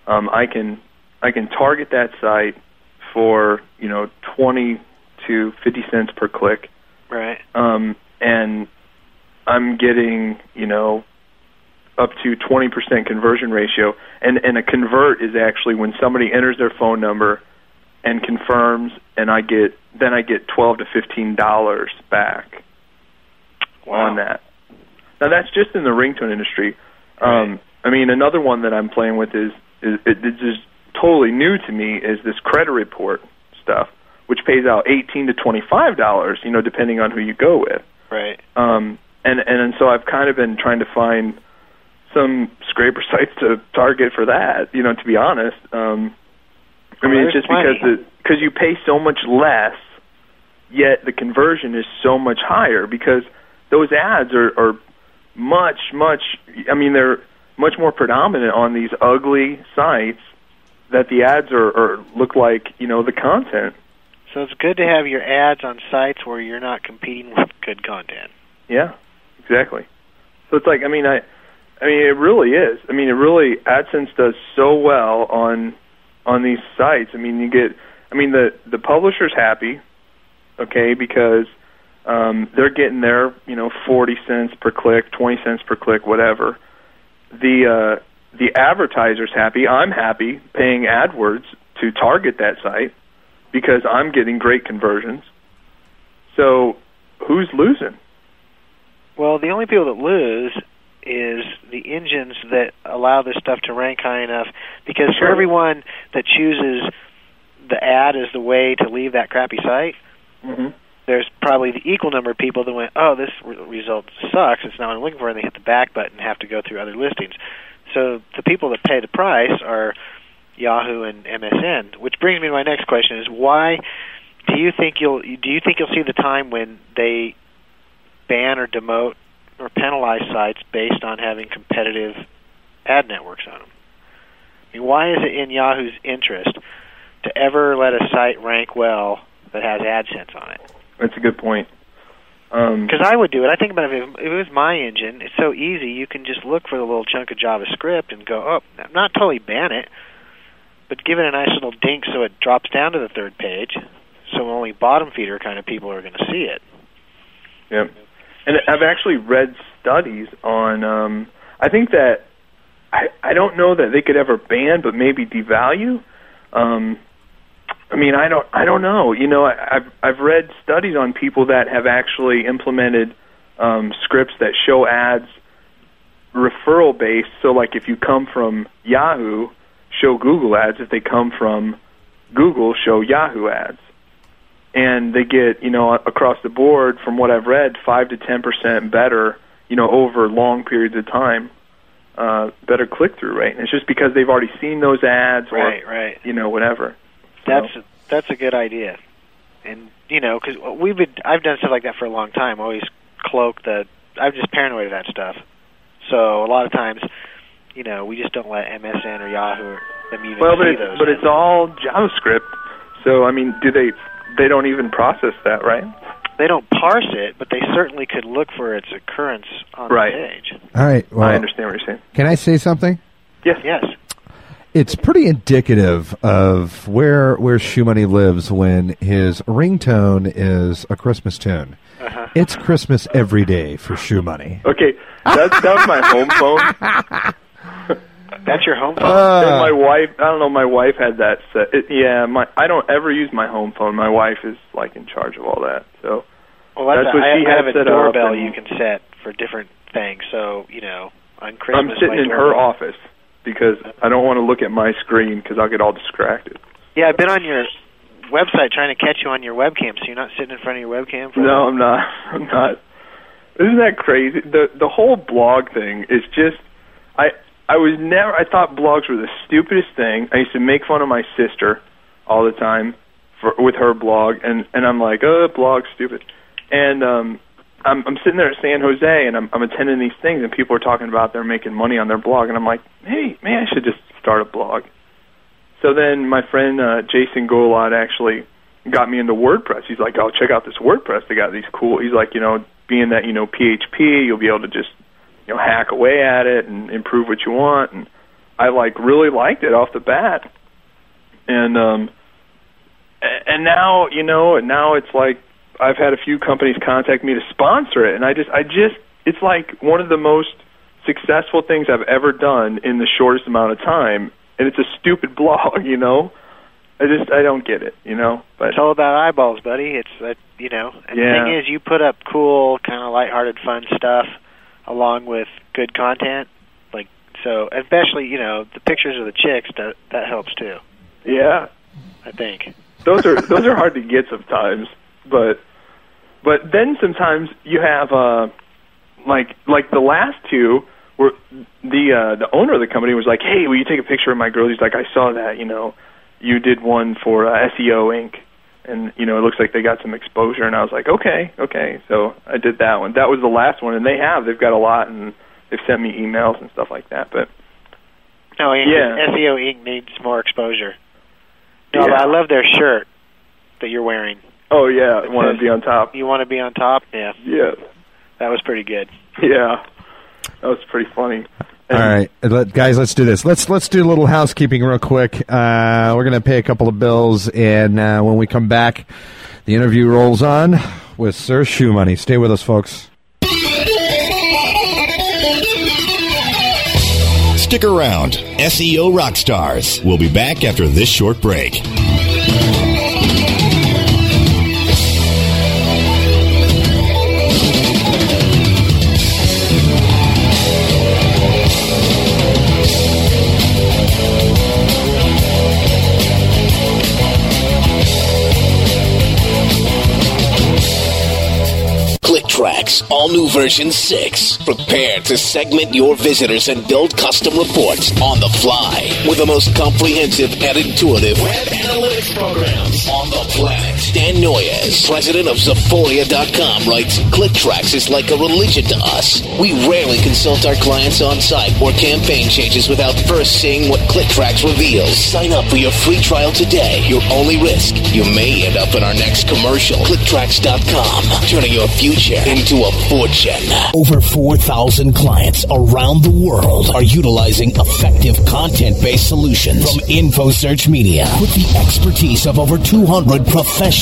um, I can I can target that site for you know 20 to 50 cents per click, Right. um, and I'm getting you know up to 20% conversion ratio, and and a convert is actually when somebody enters their phone number and confirms, and I get then I get 12 to 15 dollars back on that. Now that's just in the ringtone industry. Um, I mean, another one that I'm playing with is is it, it's just totally new to me is this credit report stuff, which pays out 18 to 25 dollars, you know, depending on who you go with. Right. Um, and and and so I've kind of been trying to find some scraper *laughs* sites to target for that. You know, to be honest, um, I Well, mean, it's just because plenty. the because you pay so much less, yet the conversion is so much higher because those ads are, are much much. I mean, they're much more predominant on these ugly sites that the ads are, are look like you know the content. So it's good to have your ads on sites where you're not competing with good content. Yeah, exactly. So it's like I mean I I mean it really is. I mean it really AdSense does so well on on these sites. I mean you get I mean the the publisher's happy, okay, because um they're getting their, you know, 40 cents per click, 20 cents per click, whatever. The uh the advertiser's happy. I'm happy paying AdWords to target that site because I'm getting great conversions. So who's losing? Well, the only people that lose is the engines that allow this stuff to rank high enough because for everyone that chooses the ad as the way to leave that crappy site, Mm-hmm. There's probably the equal number of people that went, "Oh, this re- result sucks. It's not what I'm looking for," and they hit the back button and have to go through other listings. So the people that pay the price are Yahoo and MSN. Which brings me to my next question: Is why do you think you'll do you think you'll see the time when they ban or demote or penalize sites based on having competitive ad networks on them? I mean, why is it in Yahoo's interest to ever let a site rank well that has AdSense on it? That's a good point. Um, Because I would do it. I think about it, if it was my engine, it's so easy. You can just look for the little chunk of JavaScript and go, oh, not totally ban it, but give it a nice little dink so it drops down to the third page, so only bottom feeder kind of people are going to see it. yeah, and I've actually read studies on. Um, I think that I I don't know that they could ever ban, but maybe devalue. Um, I mean, I don't I don't know. You know, I, I've I've read studies on people that have actually implemented um, scripts that show ads referral based. So, like, if you come from Yahoo, show Google ads. If they come from Google, show Yahoo ads. And they get, you know, across the board, from what I've read, five to ten percent better, you know, over long periods of time, uh, better click through rate. And it's just because they've already seen those ads, or Right, right. you know, whatever. That's that's a good idea, and you know, because we've been I've done stuff like that for a long time. Always cloak the I'm just paranoid of that stuff. So a lot of times, you know, we just don't let MSN or Yahoo or them even Well, but see it's, those. but it's all JavaScript. So I mean, do they they don't even process that, right? They don't parse it, but they certainly could look for its occurrence on Right. the page. All right. Well, I understand what you're saying. Can I say something? Yes. Yes. It's pretty indicative of where where ShoeMoney lives when his ringtone is a Christmas tune. Uh-huh. It's Christmas every day for ShoeMoney. Okay, that's that was my home phone. *laughs* That's your home phone. Uh. and my wife, I don't know, my wife had that set. It, yeah, my I don't ever use my home phone. My wife is like in charge of all that. So well, that's, that's what I, she I had have a set up doorbell you can set for different things. So you know, on Christmas, I'm sitting in her doorbell- office because I don't want to look at my screen because I'll get all distracted. Yeah, I've been on your website trying to catch you on your webcam. So you're not sitting in front of your webcam. For No, I'm not. *laughs* I'm not. Isn't that crazy? The the whole blog thing is just I I was never I thought blogs were the stupidest thing. I used to make fun of my sister all the time for with her blog and and I'm like, "Oh, blog stupid." And um I'm I'm sitting there at San Jose and I'm I'm attending these things and people are talking about they're making money on their blog and I'm like, "Hey, maybe I should just start a blog." So then my friend uh Jason Golod actually got me into WordPress. He's like, "Oh, check out this WordPress. They got these cool." He's like, you know, being that you know PHP, you'll be able to just you know hack away at it and improve what you want. And I like really liked it off the bat. And um, and now you know, and now it's like I've had a few companies contact me to sponsor it, and I just, I just, it's like one of the most successful things I've ever done in the shortest amount of time. And it's a stupid *laughs* blog, you know. I just I don't get it, you know. But It's all about eyeballs, buddy. It's uh, you know, and Yeah. the thing is, you put up cool, kind of lighthearted, fun stuff along with good content. Like so, especially you know, the pictures of the chicks that that helps too. yeah, I think. those are those *laughs* are hard to get sometimes. But but then sometimes you have uh like like the last two were the uh the owner of the company was like, "Hey, will you take a picture of my girl?" He's like, "I saw that, you know, you did one for uh, SEO Inc." And you know, it looks like they got some exposure, and I was like, okay, okay. So I did that one. That was the last one, and they have. They've got a lot, and they've sent me emails and stuff like that. But No, yeah, Yeah. SEO Inc. needs more exposure. No, Yeah. but I love their shirt that you're wearing. Oh yeah, I want to be on top. You want to be on top? Yeah, Yeah, that was pretty good. yeah, that was pretty funny. All right, let, guys, let's do this. Let's let's do a little housekeeping real quick. Uh, we're going to pay a couple of bills, and uh, when we come back, the interview rolls on with Sir ShoeMoney. Stay with us, folks. Stick around. SEO Rockstars. We'll be back after this short break. ClickTracks, all new version 6. Prepare to segment your visitors and build custom reports on the fly with the most comprehensive and intuitive web analytics programs on the planet. Dan Noyes, president of Zaphoria.com, writes ClickTracks is like a religion to us. We rarely consult our clients on site or campaign changes without first seeing what ClickTracks reveals. Sign up for your free trial today. Your only risk, you may end up in our next commercial. ClickTracks.com, turning your future into a fortune. Over 4,000 clients around the world are utilizing effective content-based solutions from InfoSearch Media with the expertise of over 200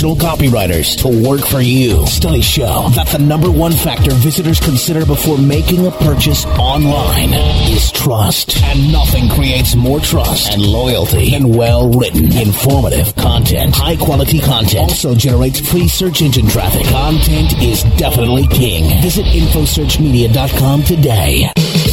professional copywriters to work for you. Studies show that the number one factor visitors consider before making a purchase online is trust. And nothing creates more trust and loyalty than well-written, informative content. High-quality content also generates free search engine traffic. Content is definitely king. Visit InfoSearchMedia.com today.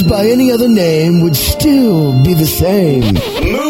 rose by any other name would still be the same.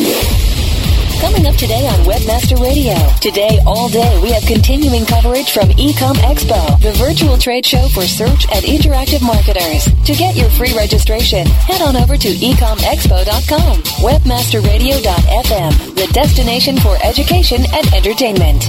Coming up today on Webmaster Radio. Today, all day, we have continuing coverage from eComXpo, the virtual trade show for search and interactive marketers. To get your free registration, head on over to ecomxpo.com. Webmasterradio.fm, the destination for education and entertainment.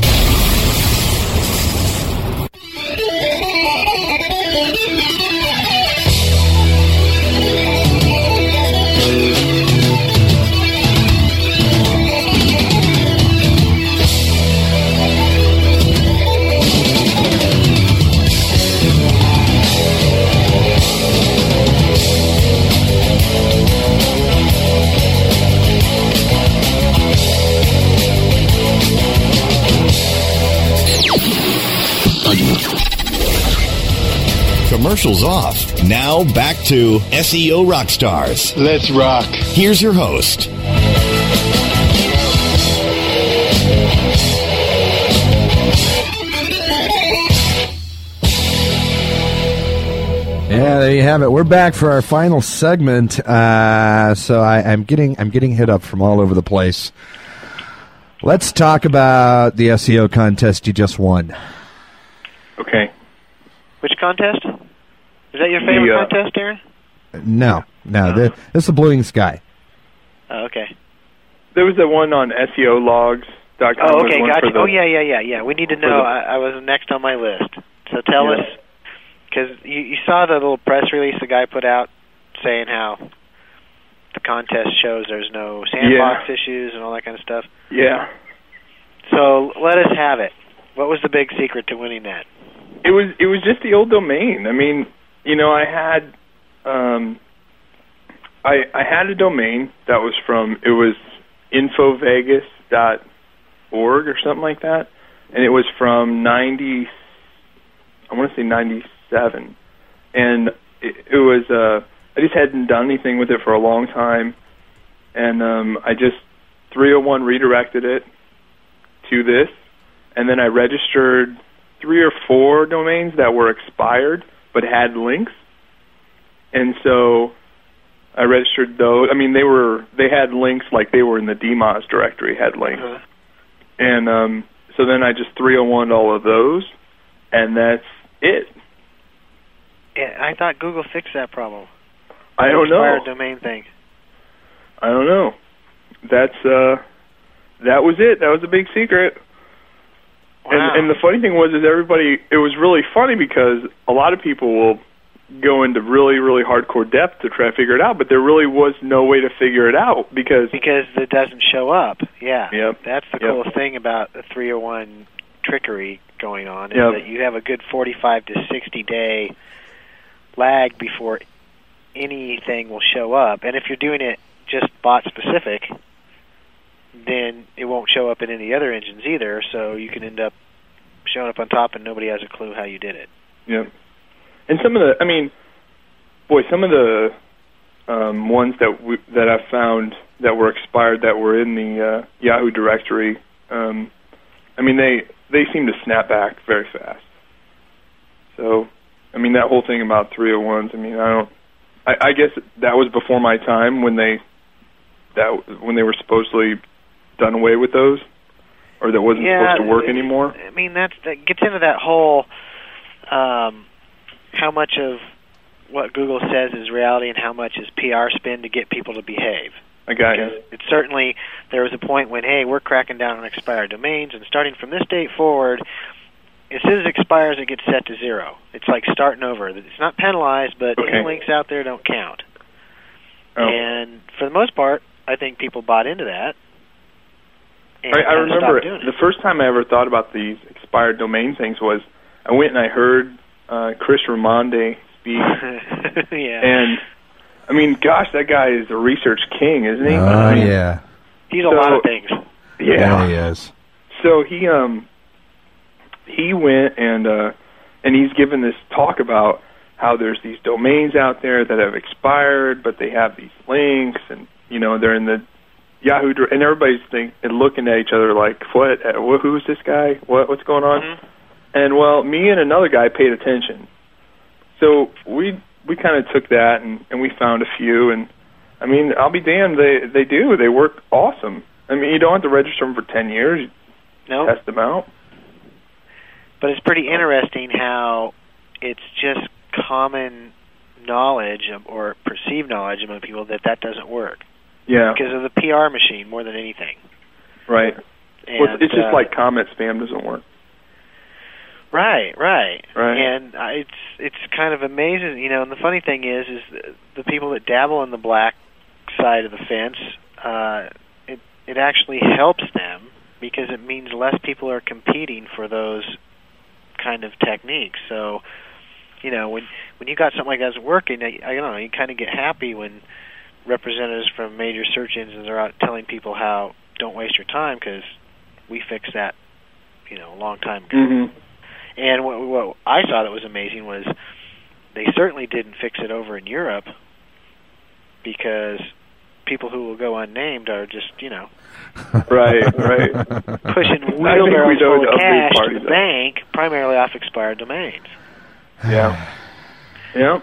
Commercials off. Now back to SEO Rockstars. Let's rock. Here's your host. Yeah, there you have it. We're back for our final segment. Uh, so I, I'm getting I'm getting hit up from all over the place. Let's talk about the SEO contest you just won. Okay. Which contest? Is that your favorite The, uh, contest, Aaron? No, no, th- this is the Blue Sky. Oh, okay. There was the one on SEOlogs.com. Oh, okay, gotcha. the- oh, yeah, yeah, yeah, yeah. We need to know. the- I, I was next on my list. So tell Yeah. us, because you, you saw the little press release the guy put out saying how the contest shows there's no sandbox issues and all that kind of stuff. Yeah. So let us have it. What was the big secret to winning that? It was it was just the old domain. I mean, you know, I had um I I had a domain that was from it was infovegas.org or something like that. And it was from 90 I want to say 97. And it, it was uh I just hadn't done anything with it for a long time and um I just 301 redirected it to this and then I registered three or four domains that were expired but had links. And so I registered those. I mean, they were they had links like they were in the DMOZ directory had links. And um so then I just 301 all of those and that's it. Yeah, I thought Google fixed that problem. I don't know. Domain thing. I don't know. That's uh that was it. That was a big secret. Wow. And and the funny thing was is everybody it was really funny because a lot of people will go into really really hardcore depth to try to figure it out, but there really was no way to figure it out because because it doesn't show up. Yeah. Yep. That's the Yep. coolest thing about the 301 trickery going on is Yep. that you have a good 45 to 60 day lag before anything will show up. And if you're doing it just bot specific, then it won't show up in any other engines either, so you can end up showing up on top and nobody has a clue how you did it. Yeah. And some of the, I mean, boy, some of the um, ones that we, that I found that were expired that were in the uh, Yahoo directory, um, I mean, they they seem to snap back very fast. So, I mean, that whole thing about 301s. I mean, I don't. I, I guess that was before my time when they that when they were supposedly done away with those, or that wasn't Yeah, supposed to work anymore. I mean, that's that gets into that whole um, how much of what Google says is reality and how much is PR spin to get people to behave. I got Because you. it's certainly there was a point when hey, we're cracking down on expired domains, and starting from this date forward, as soon as it expires, it gets set to zero. It's like starting over. It's not penalized, but Okay. any links out there don't count. Oh. And for the most part, I think people bought into that. And I, I remember doing it. the first time I ever thought about these expired domain things was I went and I heard uh, Chris Ramonde speak, *laughs* yeah. and I mean, gosh, that guy is a research king, isn't he? Oh I mean, yeah, He's a lot of things. Yeah. he is. so he um he went and uh and he's given this talk about how there's these domains out there that have expired, but they have these links, and you know they're in the Yahoo, and everybody's think and looking at each other like, what? Uh, who's this guy? What? What's going on? And well, me and another guy paid attention, so we we kind of took that and and we found a few, and I mean, I'll be damned, they they do, they work awesome. I mean, you don't have to register them for ten years. No, test them out. but it's pretty interesting how it's just common knowledge or perceived knowledge among people that that doesn't work Yeah, because of the PR machine more than anything. right. And, well, it's just uh, like comment spam doesn't work. Right, right, Right. And uh, it's it's kind of amazing, you know. And the funny thing is, is the, the people that dabble in the black side of the fence, uh, it it actually helps them because it means less people are competing for those kind of techniques. So, you know, when when you got something like that's working, I, I don't know, you kind of get happy when representatives from major search engines are out telling people how don't waste your time because we fixed that, you know, a long time ago. Mm-hmm. And what, what I saw that was amazing was they certainly didn't fix it over in Europe because people who will go unnamed are just, you know, *laughs* Right, right. pushing I we wheelbarrows know full the of update cash to the though. bank, primarily off expired domains. *sighs* Yeah. Yeah.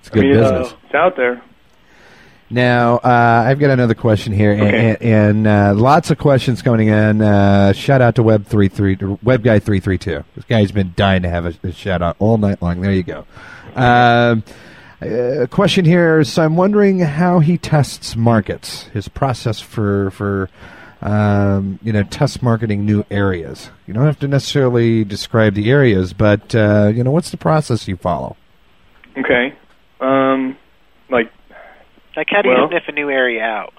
It's good I mean, uh, business. it's out there. Now, uh, I've got another question here, and, Okay. and, and uh, lots of questions coming in. Uh, shout out to Web three three Web Guy three three two. This guy's been dying to have a, a shout out all night long. There you go. Um, a question here. So I'm wondering how he tests markets. His process for for um, you know test marketing new areas. You don't have to necessarily describe the areas, but uh, you know what's the process you follow. Okay. Um, like Like, how do you sniff a new area out?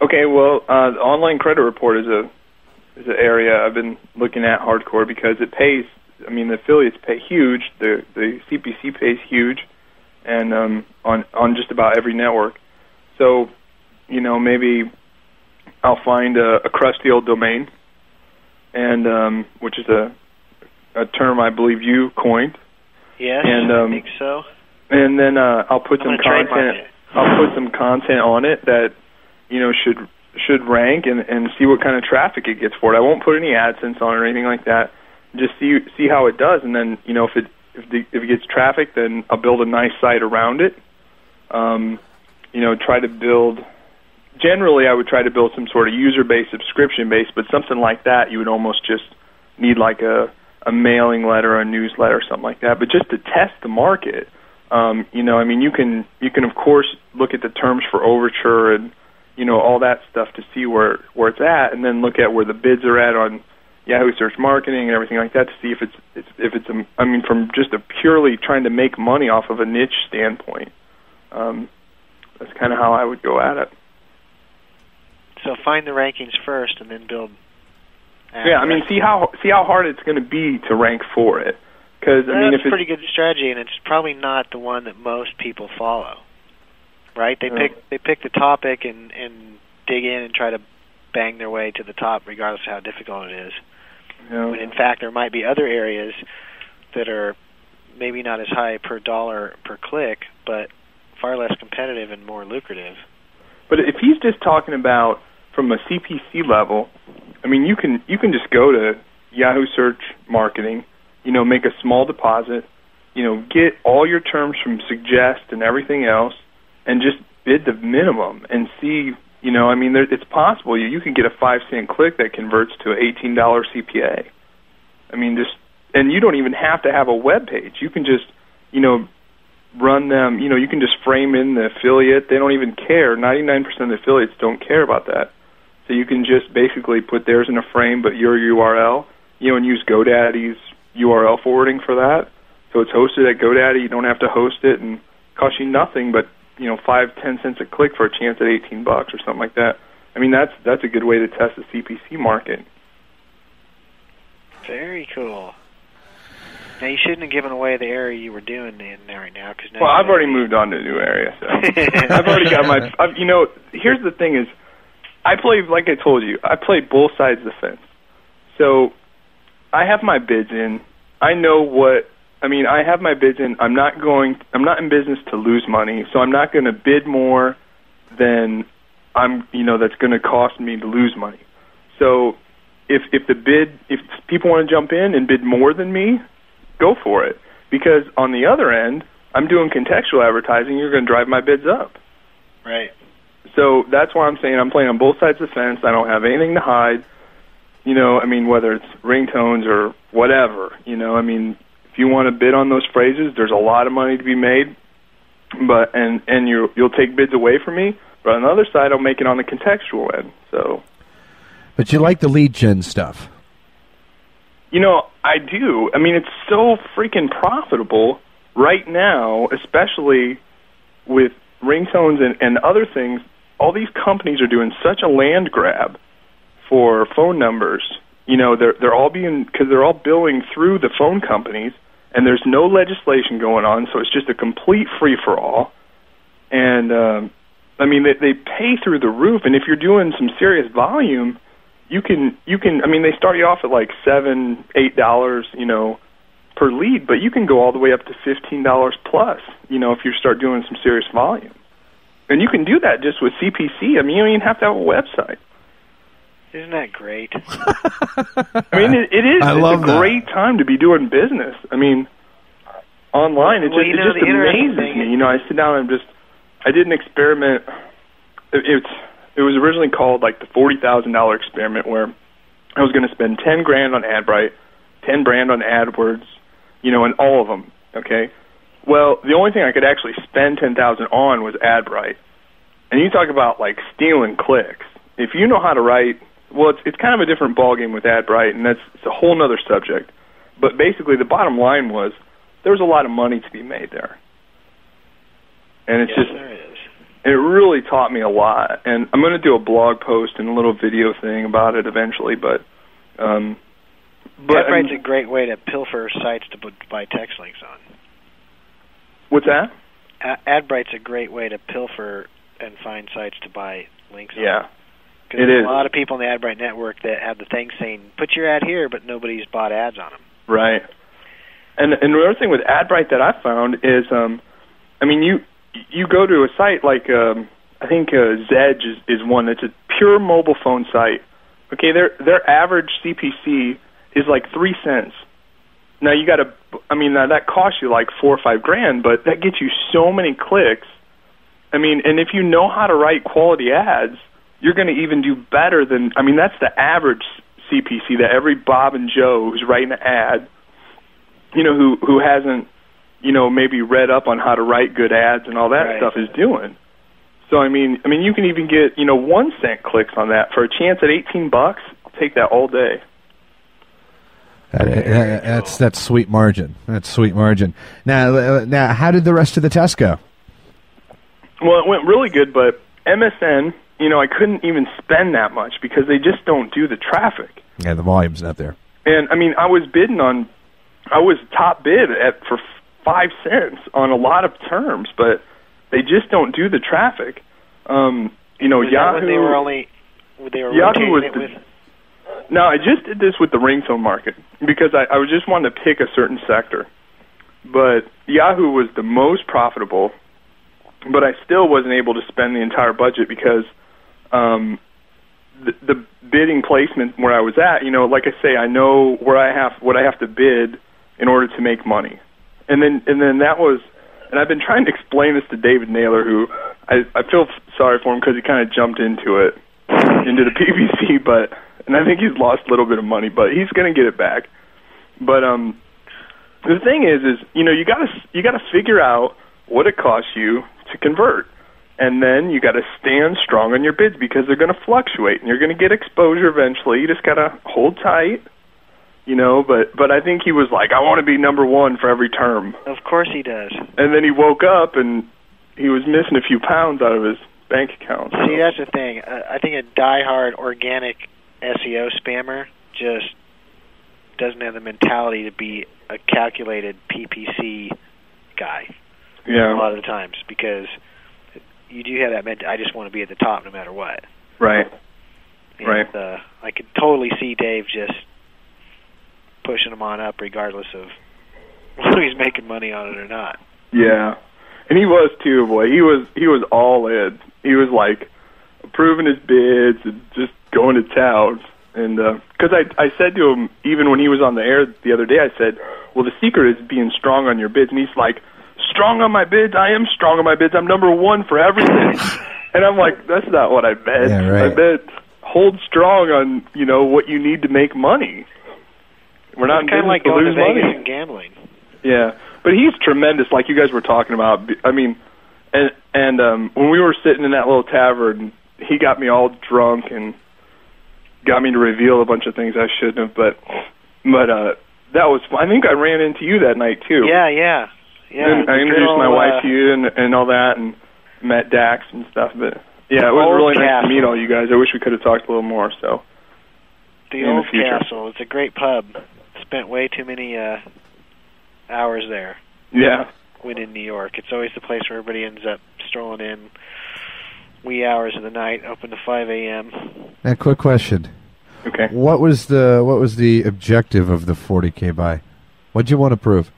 Okay, well, uh, the online credit report is a is an area I've been looking at hardcore because it pays. I mean, the affiliates pay huge. The the CPC pays huge, and um, on on just about every network. So, you know, maybe I'll find a, a crusty old domain, and um, which is a a term I believe you coined, Yes, And, I um, think so. and then uh, I'll put I'm some content. I'll put some content on it that you know should should rank and and see what kind of traffic it gets for it. I won't put any AdSense on it or anything like that. Just see see how it does, and then you know if it if the, if it gets traffic, then I'll build a nice site around it. Um, you know, try to build. Generally, I would try to build some sort of user base, subscription base, but something like that, you would almost just need like a a mailing letter or a newsletter or something like that. But just to test the market, um, you know, I mean, you can you can of course look at the terms for overture and you know all that stuff to see where where it's at, and then look at where the bids are at on Yahoo Search Marketing and everything like that to see if it's, it's if it's a, I mean, from just a purely trying to make money off of a niche standpoint. Um, that's kind of how I would go at it. So find the rankings first, and then build. Yeah, I mean, see how see how hard it's going to be to rank for it. Because I mean, that's a pretty good strategy, and it's probably not the one that most people follow. Right? They pick they pick the topic and and dig in and try to bang their way to the top, regardless of how difficult it is. When in fact, there might be other areas that are maybe not as high per dollar per click, but far less competitive and more lucrative. But if he's just talking about from a CPC level, I mean, you can you can just go to Yahoo Search Marketing, you know, make a small deposit, you know, get all your terms from Suggest and everything else, and just bid the minimum and see. You know, I mean, there, it's possible you you can get a five cent click that converts to an eighteen dollar CPA. I mean, just and you don't even have to have a web page. You can just, you know, run them. You know, you can just frame in the affiliate. They don't even care. Ninety nine percent of the affiliates don't care about that. So you can just basically put theirs in a frame, but your URL, you know, and use GoDaddy's URL forwarding for that. So it's hosted at GoDaddy. You don't have to host it, and cost you nothing but you know five ten cents a click for a chance at eighteen bucks or something like that. I mean, that's that's a good way to test the CPC market. Very cool. Now you shouldn't have given away the area you were doing in there right now, because Well, I've already moved on to a new area, so *laughs* I've already got my. I've, you know, here's the thing: is I play like I told you, I play both sides of the fence. So I have my bids in. I know what I mean. I have my bids in. I'm not going. I'm not in business to lose money, so I'm not going to bid more than I'm. You know, that's going to cost me to lose money. So if if the bid if people want to jump in and bid more than me, go for it. Because on the other end, I'm doing contextual advertising. You're going to drive my bids up. Right. So that's why I'm saying I'm playing on both sides of the fence. I don't have anything to hide. You know, I mean, whether it's ringtones or whatever. You know, I mean, if you want to bid on those phrases, there's a lot of money to be made. But and and you you'll take bids away from me. But on the other side, I'll make it on the contextual end. So But you like the lead gen stuff. You know, I do. I mean, it's so freaking profitable right now, especially with ringtones and, and other things. All these companies are doing such a land grab for phone numbers. You know, they're they're all being because they're all billing through the phone companies, and there's no legislation going on, so it's just a complete free for all. And um, I mean, they they pay through the roof, and if you're doing some serious volume, you can you can I mean they start you off at like seven eight dollars you know per lead, but you can go all the way up to fifteen dollars plus you know if you start doing some serious volume, and you can do that just with CPC. I mean you don't even have to have a website. Isn't that great? *laughs* I mean it, it is. I it's love a that. great time to be doing business. I mean online it Well, just you it know, just the interesting amazes thing me. You know I sit down and just I did an experiment. It, it's it was originally called like the forty thousand dollar experiment where I was going to spend ten grand on AdBrite, ten grand on AdWords, you know, and all of them. Okay. Well, the only thing I could actually spend ten thousand on was AdBrite, and you talk about like stealing clicks. If you know how to write, well, it's it's kind of a different ballgame with AdBrite, and that's it's a whole other subject. But basically, the bottom line was there was a lot of money to be made there, and it's yes, just there is. it really taught me a lot. And I'm going to do a blog post and a little video thing about it eventually. But, um, but I AdBrite's mean, a great way to pilfer sites to buy text links on. what's that? AdBrite's a great way to pilfer and find sites to buy links on. Because it there's a lot of people in the AdBrite network that have the thing saying, put your ad here, but nobody's bought ads on them. right. And and the other thing with AdBrite that I found is, um, I mean, you you go to a site like um, I think uh, Zedge is, is one that's a pure mobile phone site. Okay, their their average CPC is like three cents. Now you got to, I mean, now that costs you like four or five grand, but that gets you so many clicks. I mean, and if you know how to write quality ads, you're going to even do better than. I mean, that's the average CPC that every Bob and Joe who's writing an ad, you know, who who hasn't, you know, maybe read up on how to write good ads and all that Right. stuff is doing. So I mean, I mean, you can even get you know one cent clicks on that for a chance at eighteen bucks. I'll take that all day. That- that- that's that's sweet margin. That's sweet margin. Now, uh, now, how did the rest of the test go? Well, it went really good, but MSN, you know, I couldn't even spend that much because they just don't do the traffic. Yeah, the volume's not there. And I mean, I was bidding on, I was top bid at for five cents on a lot of terms, but they just don't do the traffic. Um, you know, Was that Yahoo. when they were only they were Yahoo was it the- with No, I just did this with the ringtone market because I, I was just wanting to pick a certain sector. But Yahoo was the most profitable, but I still wasn't able to spend the entire budget because um, the, the bidding placement where I was at, you know, like I say, I know where I have what I have to bid in order to make money, and then and then that was, and I've been trying to explain this to David Naylor, who I I feel sorry for him because he kind of jumped into it into the *laughs* PPC, but and I think he's lost a little bit of money, but he's going to get it back. But um, the thing is, is you know you got to you got to figure out what it costs you to convert, and then you got to stand strong on your bids because they're going to fluctuate, and you're going to get exposure eventually. You just got to hold tight, you know. But but I think he was like, I want to be number one for every term, Of course he does. and then he woke up and he was missing a few pounds out of his bank account. See, that's the thing. Uh, I think a diehard organic SEO spammer just doesn't have the mentality to be a calculated PPC guy Yeah. a lot of the times because you do have that ment- I just want to be at the top no matter what. right. And, Right. Uh, I could totally see Dave just pushing them on up, regardless of *laughs* whether he's making money on it or not. Yeah, and he was too, boy. He was he was all in. He was like approving his bids and just going to town. And because I I said to him even when he was on the air the other day, I said, "Well, the secret is being strong on your bids." And he's like, "Strong on my bids? I am strong on my bids. I'm number one for everything." *laughs* and I'm like, "That's not what I meant. Yeah, right. I meant hold strong on you know what you need to make money. We're not kind of like to going to lose Vegas money." and gambling. Yeah, but he's tremendous, like you guys were talking about. I mean, and and um, when we were sitting in that little tavern, he got me all drunk and got me to reveal a bunch of things I shouldn't have. But but uh, that was. I think I ran into you that night too. Yeah, yeah, yeah. And I introduced good my wife uh, to you and and all that, and met Dax and stuff. But yeah, it was Old really nice to meet all you guys. I wish we could have talked a little more. So The in the old future. castle. It's a great pub. Spent way too many uh hours there yeah, when in New York. It's always the place where everybody ends up strolling in wee hours of the night, open to 5 a.m. And quick question. Okay. What was the what was the objective of the 40k buy? What'd you want to prove?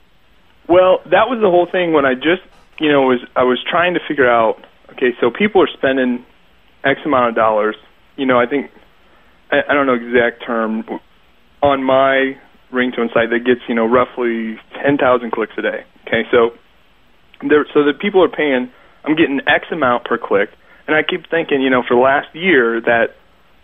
Well, that was the whole thing when I just, you know, was I was trying to figure out. Okay, so people are spending X amount of dollars. You know, I think I, I don't know exact term on my ringtone site that gets you know roughly ten thousand clicks a day. Okay, so there, so the people are paying. I'm getting X amount per click, and I keep thinking, you know, for last year that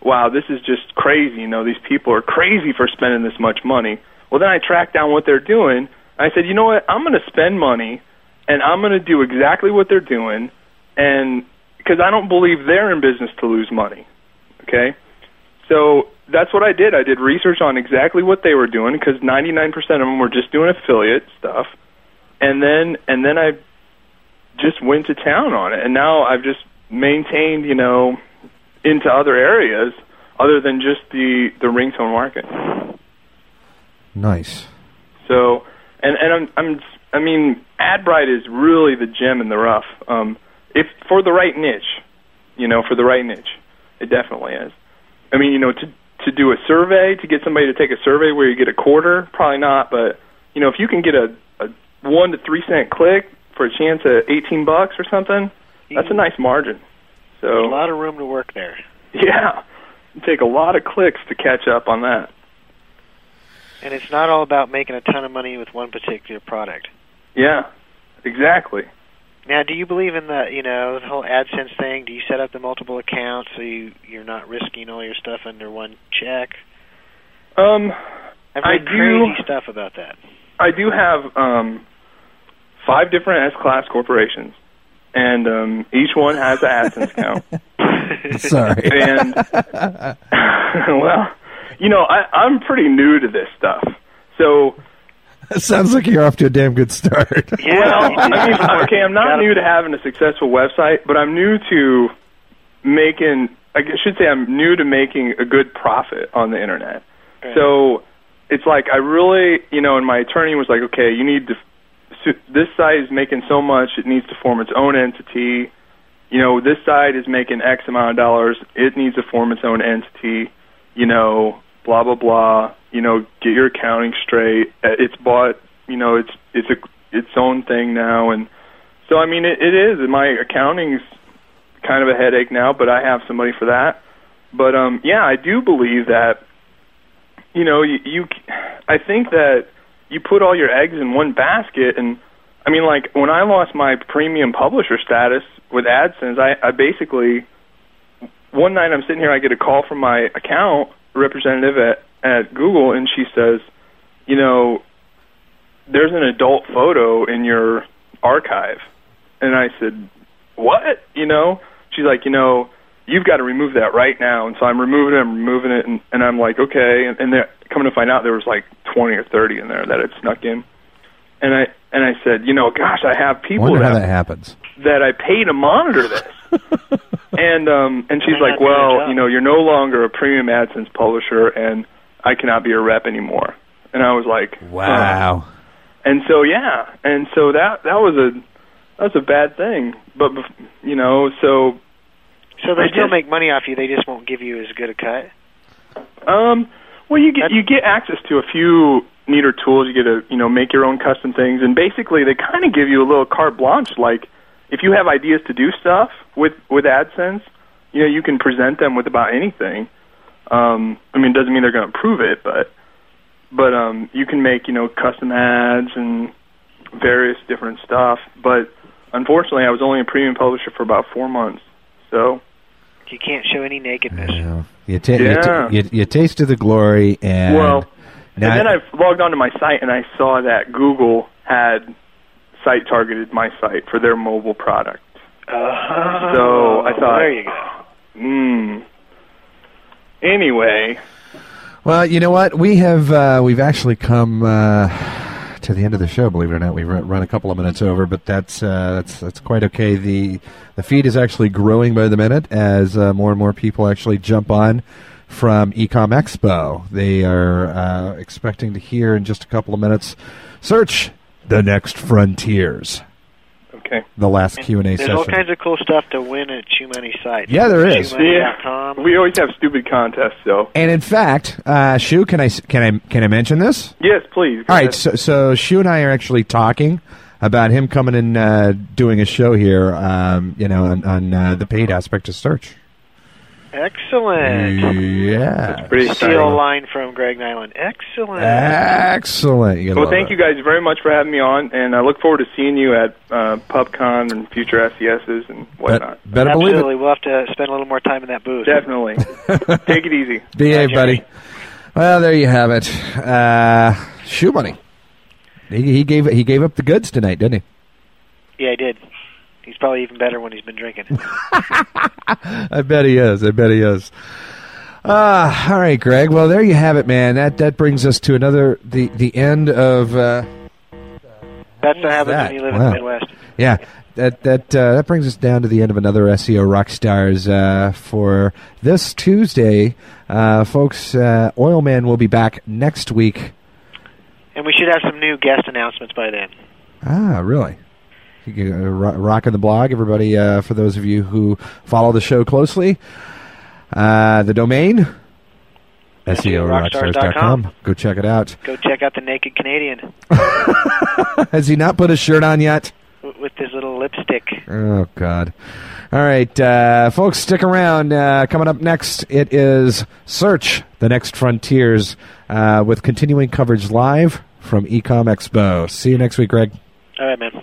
wow, this is just crazy. You know, these people are crazy for spending this much money. Well, then I tracked down what they're doing. I said, you know what? I'm going to spend money, and I'm going to do exactly what they're doing, and because I don't believe they're in business to lose money. Okay, so that's what I did. I did research on exactly what they were doing because 99% of them were just doing affiliate stuff, and then and then I just went to town on it, and now I've just maintained, you know, into other areas other than just the the ringtone market. Nice. So, and and I'm I'm I mean, AdBrite is really the gem in the rough. Um, if for the right niche, you know, for the right niche, it definitely is. I mean, you know, to to do a survey, to get somebody to take a survey where you get a quarter, probably not. But you know, if you can get a, a one to three cent click for a chance at eighteen bucks or something, that's a nice margin. So There's a lot of room to work there. *laughs* yeah, take a lot of clicks to catch up on that. And it's not all about making a ton of money with one particular product. Yeah, exactly. Now, do you believe in the you know the whole AdSense thing? Do you set up the multiple accounts so you you're not risking all your stuff under one check? Um, I've I read do- crazy stuff about that. I do have um, five different S class corporations, and um, each one has an AdSense account. *laughs* Sorry. and *laughs* well, you know, I, I'm pretty new to this stuff, so *laughs* That Sounds like you're off to a damn good start. *laughs* well, I mean, okay, I'm not new to having a successful website, but I'm new to making. I should say I'm new to making a good profit on the internet. So it's like I really, you know, and my attorney was like, okay, you need to. so- This site is making so much; it needs to form its own entity. You know, this side is making X amount of dollars; it needs to form its own entity. You know, blah blah blah. You know, get your accounting straight. Uh, It's bought. You know, it's it's a its own thing now, and so I mean, it, it is. And my accounting's kind of a headache now, but I have somebody for that. But um, yeah, I do believe that. You know, you, you I think that you put all your eggs in one basket, and I mean, like when I lost my premium publisher status with AdSense, I, I basically one night I'm sitting here, I get a call from my account representative at at Google, and she says, you know, there's an adult photo in your archive, and I said, what? You know, she's like, you know, you've got to remove that right now, and so I'm removing it, I'm removing it, and, and I'm like, okay, and, and coming to find out there was like 20 or 30 in there that had snuck in, and I and I said, you know, gosh, I have people Wonder that how that happens. that I pay to monitor this. *laughs* and um and she's like, not doing their Well, you know, you're no longer a premium AdSense publisher and I cannot be a rep anymore. And I was like, Wow. huh. And so yeah, and so that that was a that was a bad thing. But you know, so So they I still just- make money off you. They just won't give you as good a cut. um well you get you get access to a few neater tools. You get to you know make your own custom things, and basically they kind of give you a little carte blanche. Like if you have ideas to do stuff with with AdSense, you know you can present them with about anything. Um, I mean, it doesn't mean they're going to approve it, but but um, you can make you know custom ads and various different stuff. But unfortunately, I was only a premium publisher for about four months, so You can't show any nakedness. You, ta- you, Yeah. ta- you, you tasted the glory, and well. Now and then I logged onto my site and I saw that Google had site targeted my site for their mobile product. Uh, So I thought, there you go. Hmm. Anyway, Well, you know what? We have uh, we've actually come uh, to the end of the show. Believe it or not, we've run run a couple of minutes over, but that's uh, that's that's quite okay. the The feed is actually growing by the minute as uh, more and more people actually jump on from eComXpo. They are uh, expecting to hear in just a couple of minutes. Search the next frontiers. Okay. The last Q and A session. There's all kinds of cool stuff to win at ShoeMoney site. Yeah, there is. ShoeMoney.com. we always have stupid contests, though. And in fact, uh, Shoe, can I s- can I can I mention this? Yes, please. All right, so, so Shoe and I are actually talking about him coming and uh, doing a show here, um, you know, on, on uh, the paid aspect of search. Excellent. Yeah. pretty Steal a line from Greg Niland. Excellent. Excellent. You Well, thank it. you guys very much for having me on, and I look forward to seeing you at uh, PubCon and future SESs and whatnot. better believe Absolutely. We'll have to spend a little more time in that booth. Definitely. *laughs* Take it easy. Behave, buddy. Well, there you have it. Uh, ShoeMoney. He, he gave he gave up the goods tonight, didn't he? Yeah, I did. He's probably even better when he's been drinking. *laughs* I bet he is. I bet he is. Ah, all right, Greg. Well, there you have it, man. That that brings us to another the the end of. Uh, That's what happens that? when you live Wow. in the Midwest. Yeah, that that uh, that brings us down to the end of another SEO Rockstars uh, for this Tuesday, uh, folks. Uh, Oilman will be back next week. And we should have some new guest announcements by then. Ah, really? You can, uh, ro- rocking the blog, everybody. Uh, for those of you who follow the show closely, uh, the domain SEORockstars.com. Go check it out. Go check out the Naked Canadian *laughs* Has he not put his shirt on yet? with his little lipstick. Oh God! All right, uh, folks, stick around. Uh, coming up next, it is Search the Next Frontiers uh, with continuing coverage live from eComXpo. See you next week, Greg. All right, man.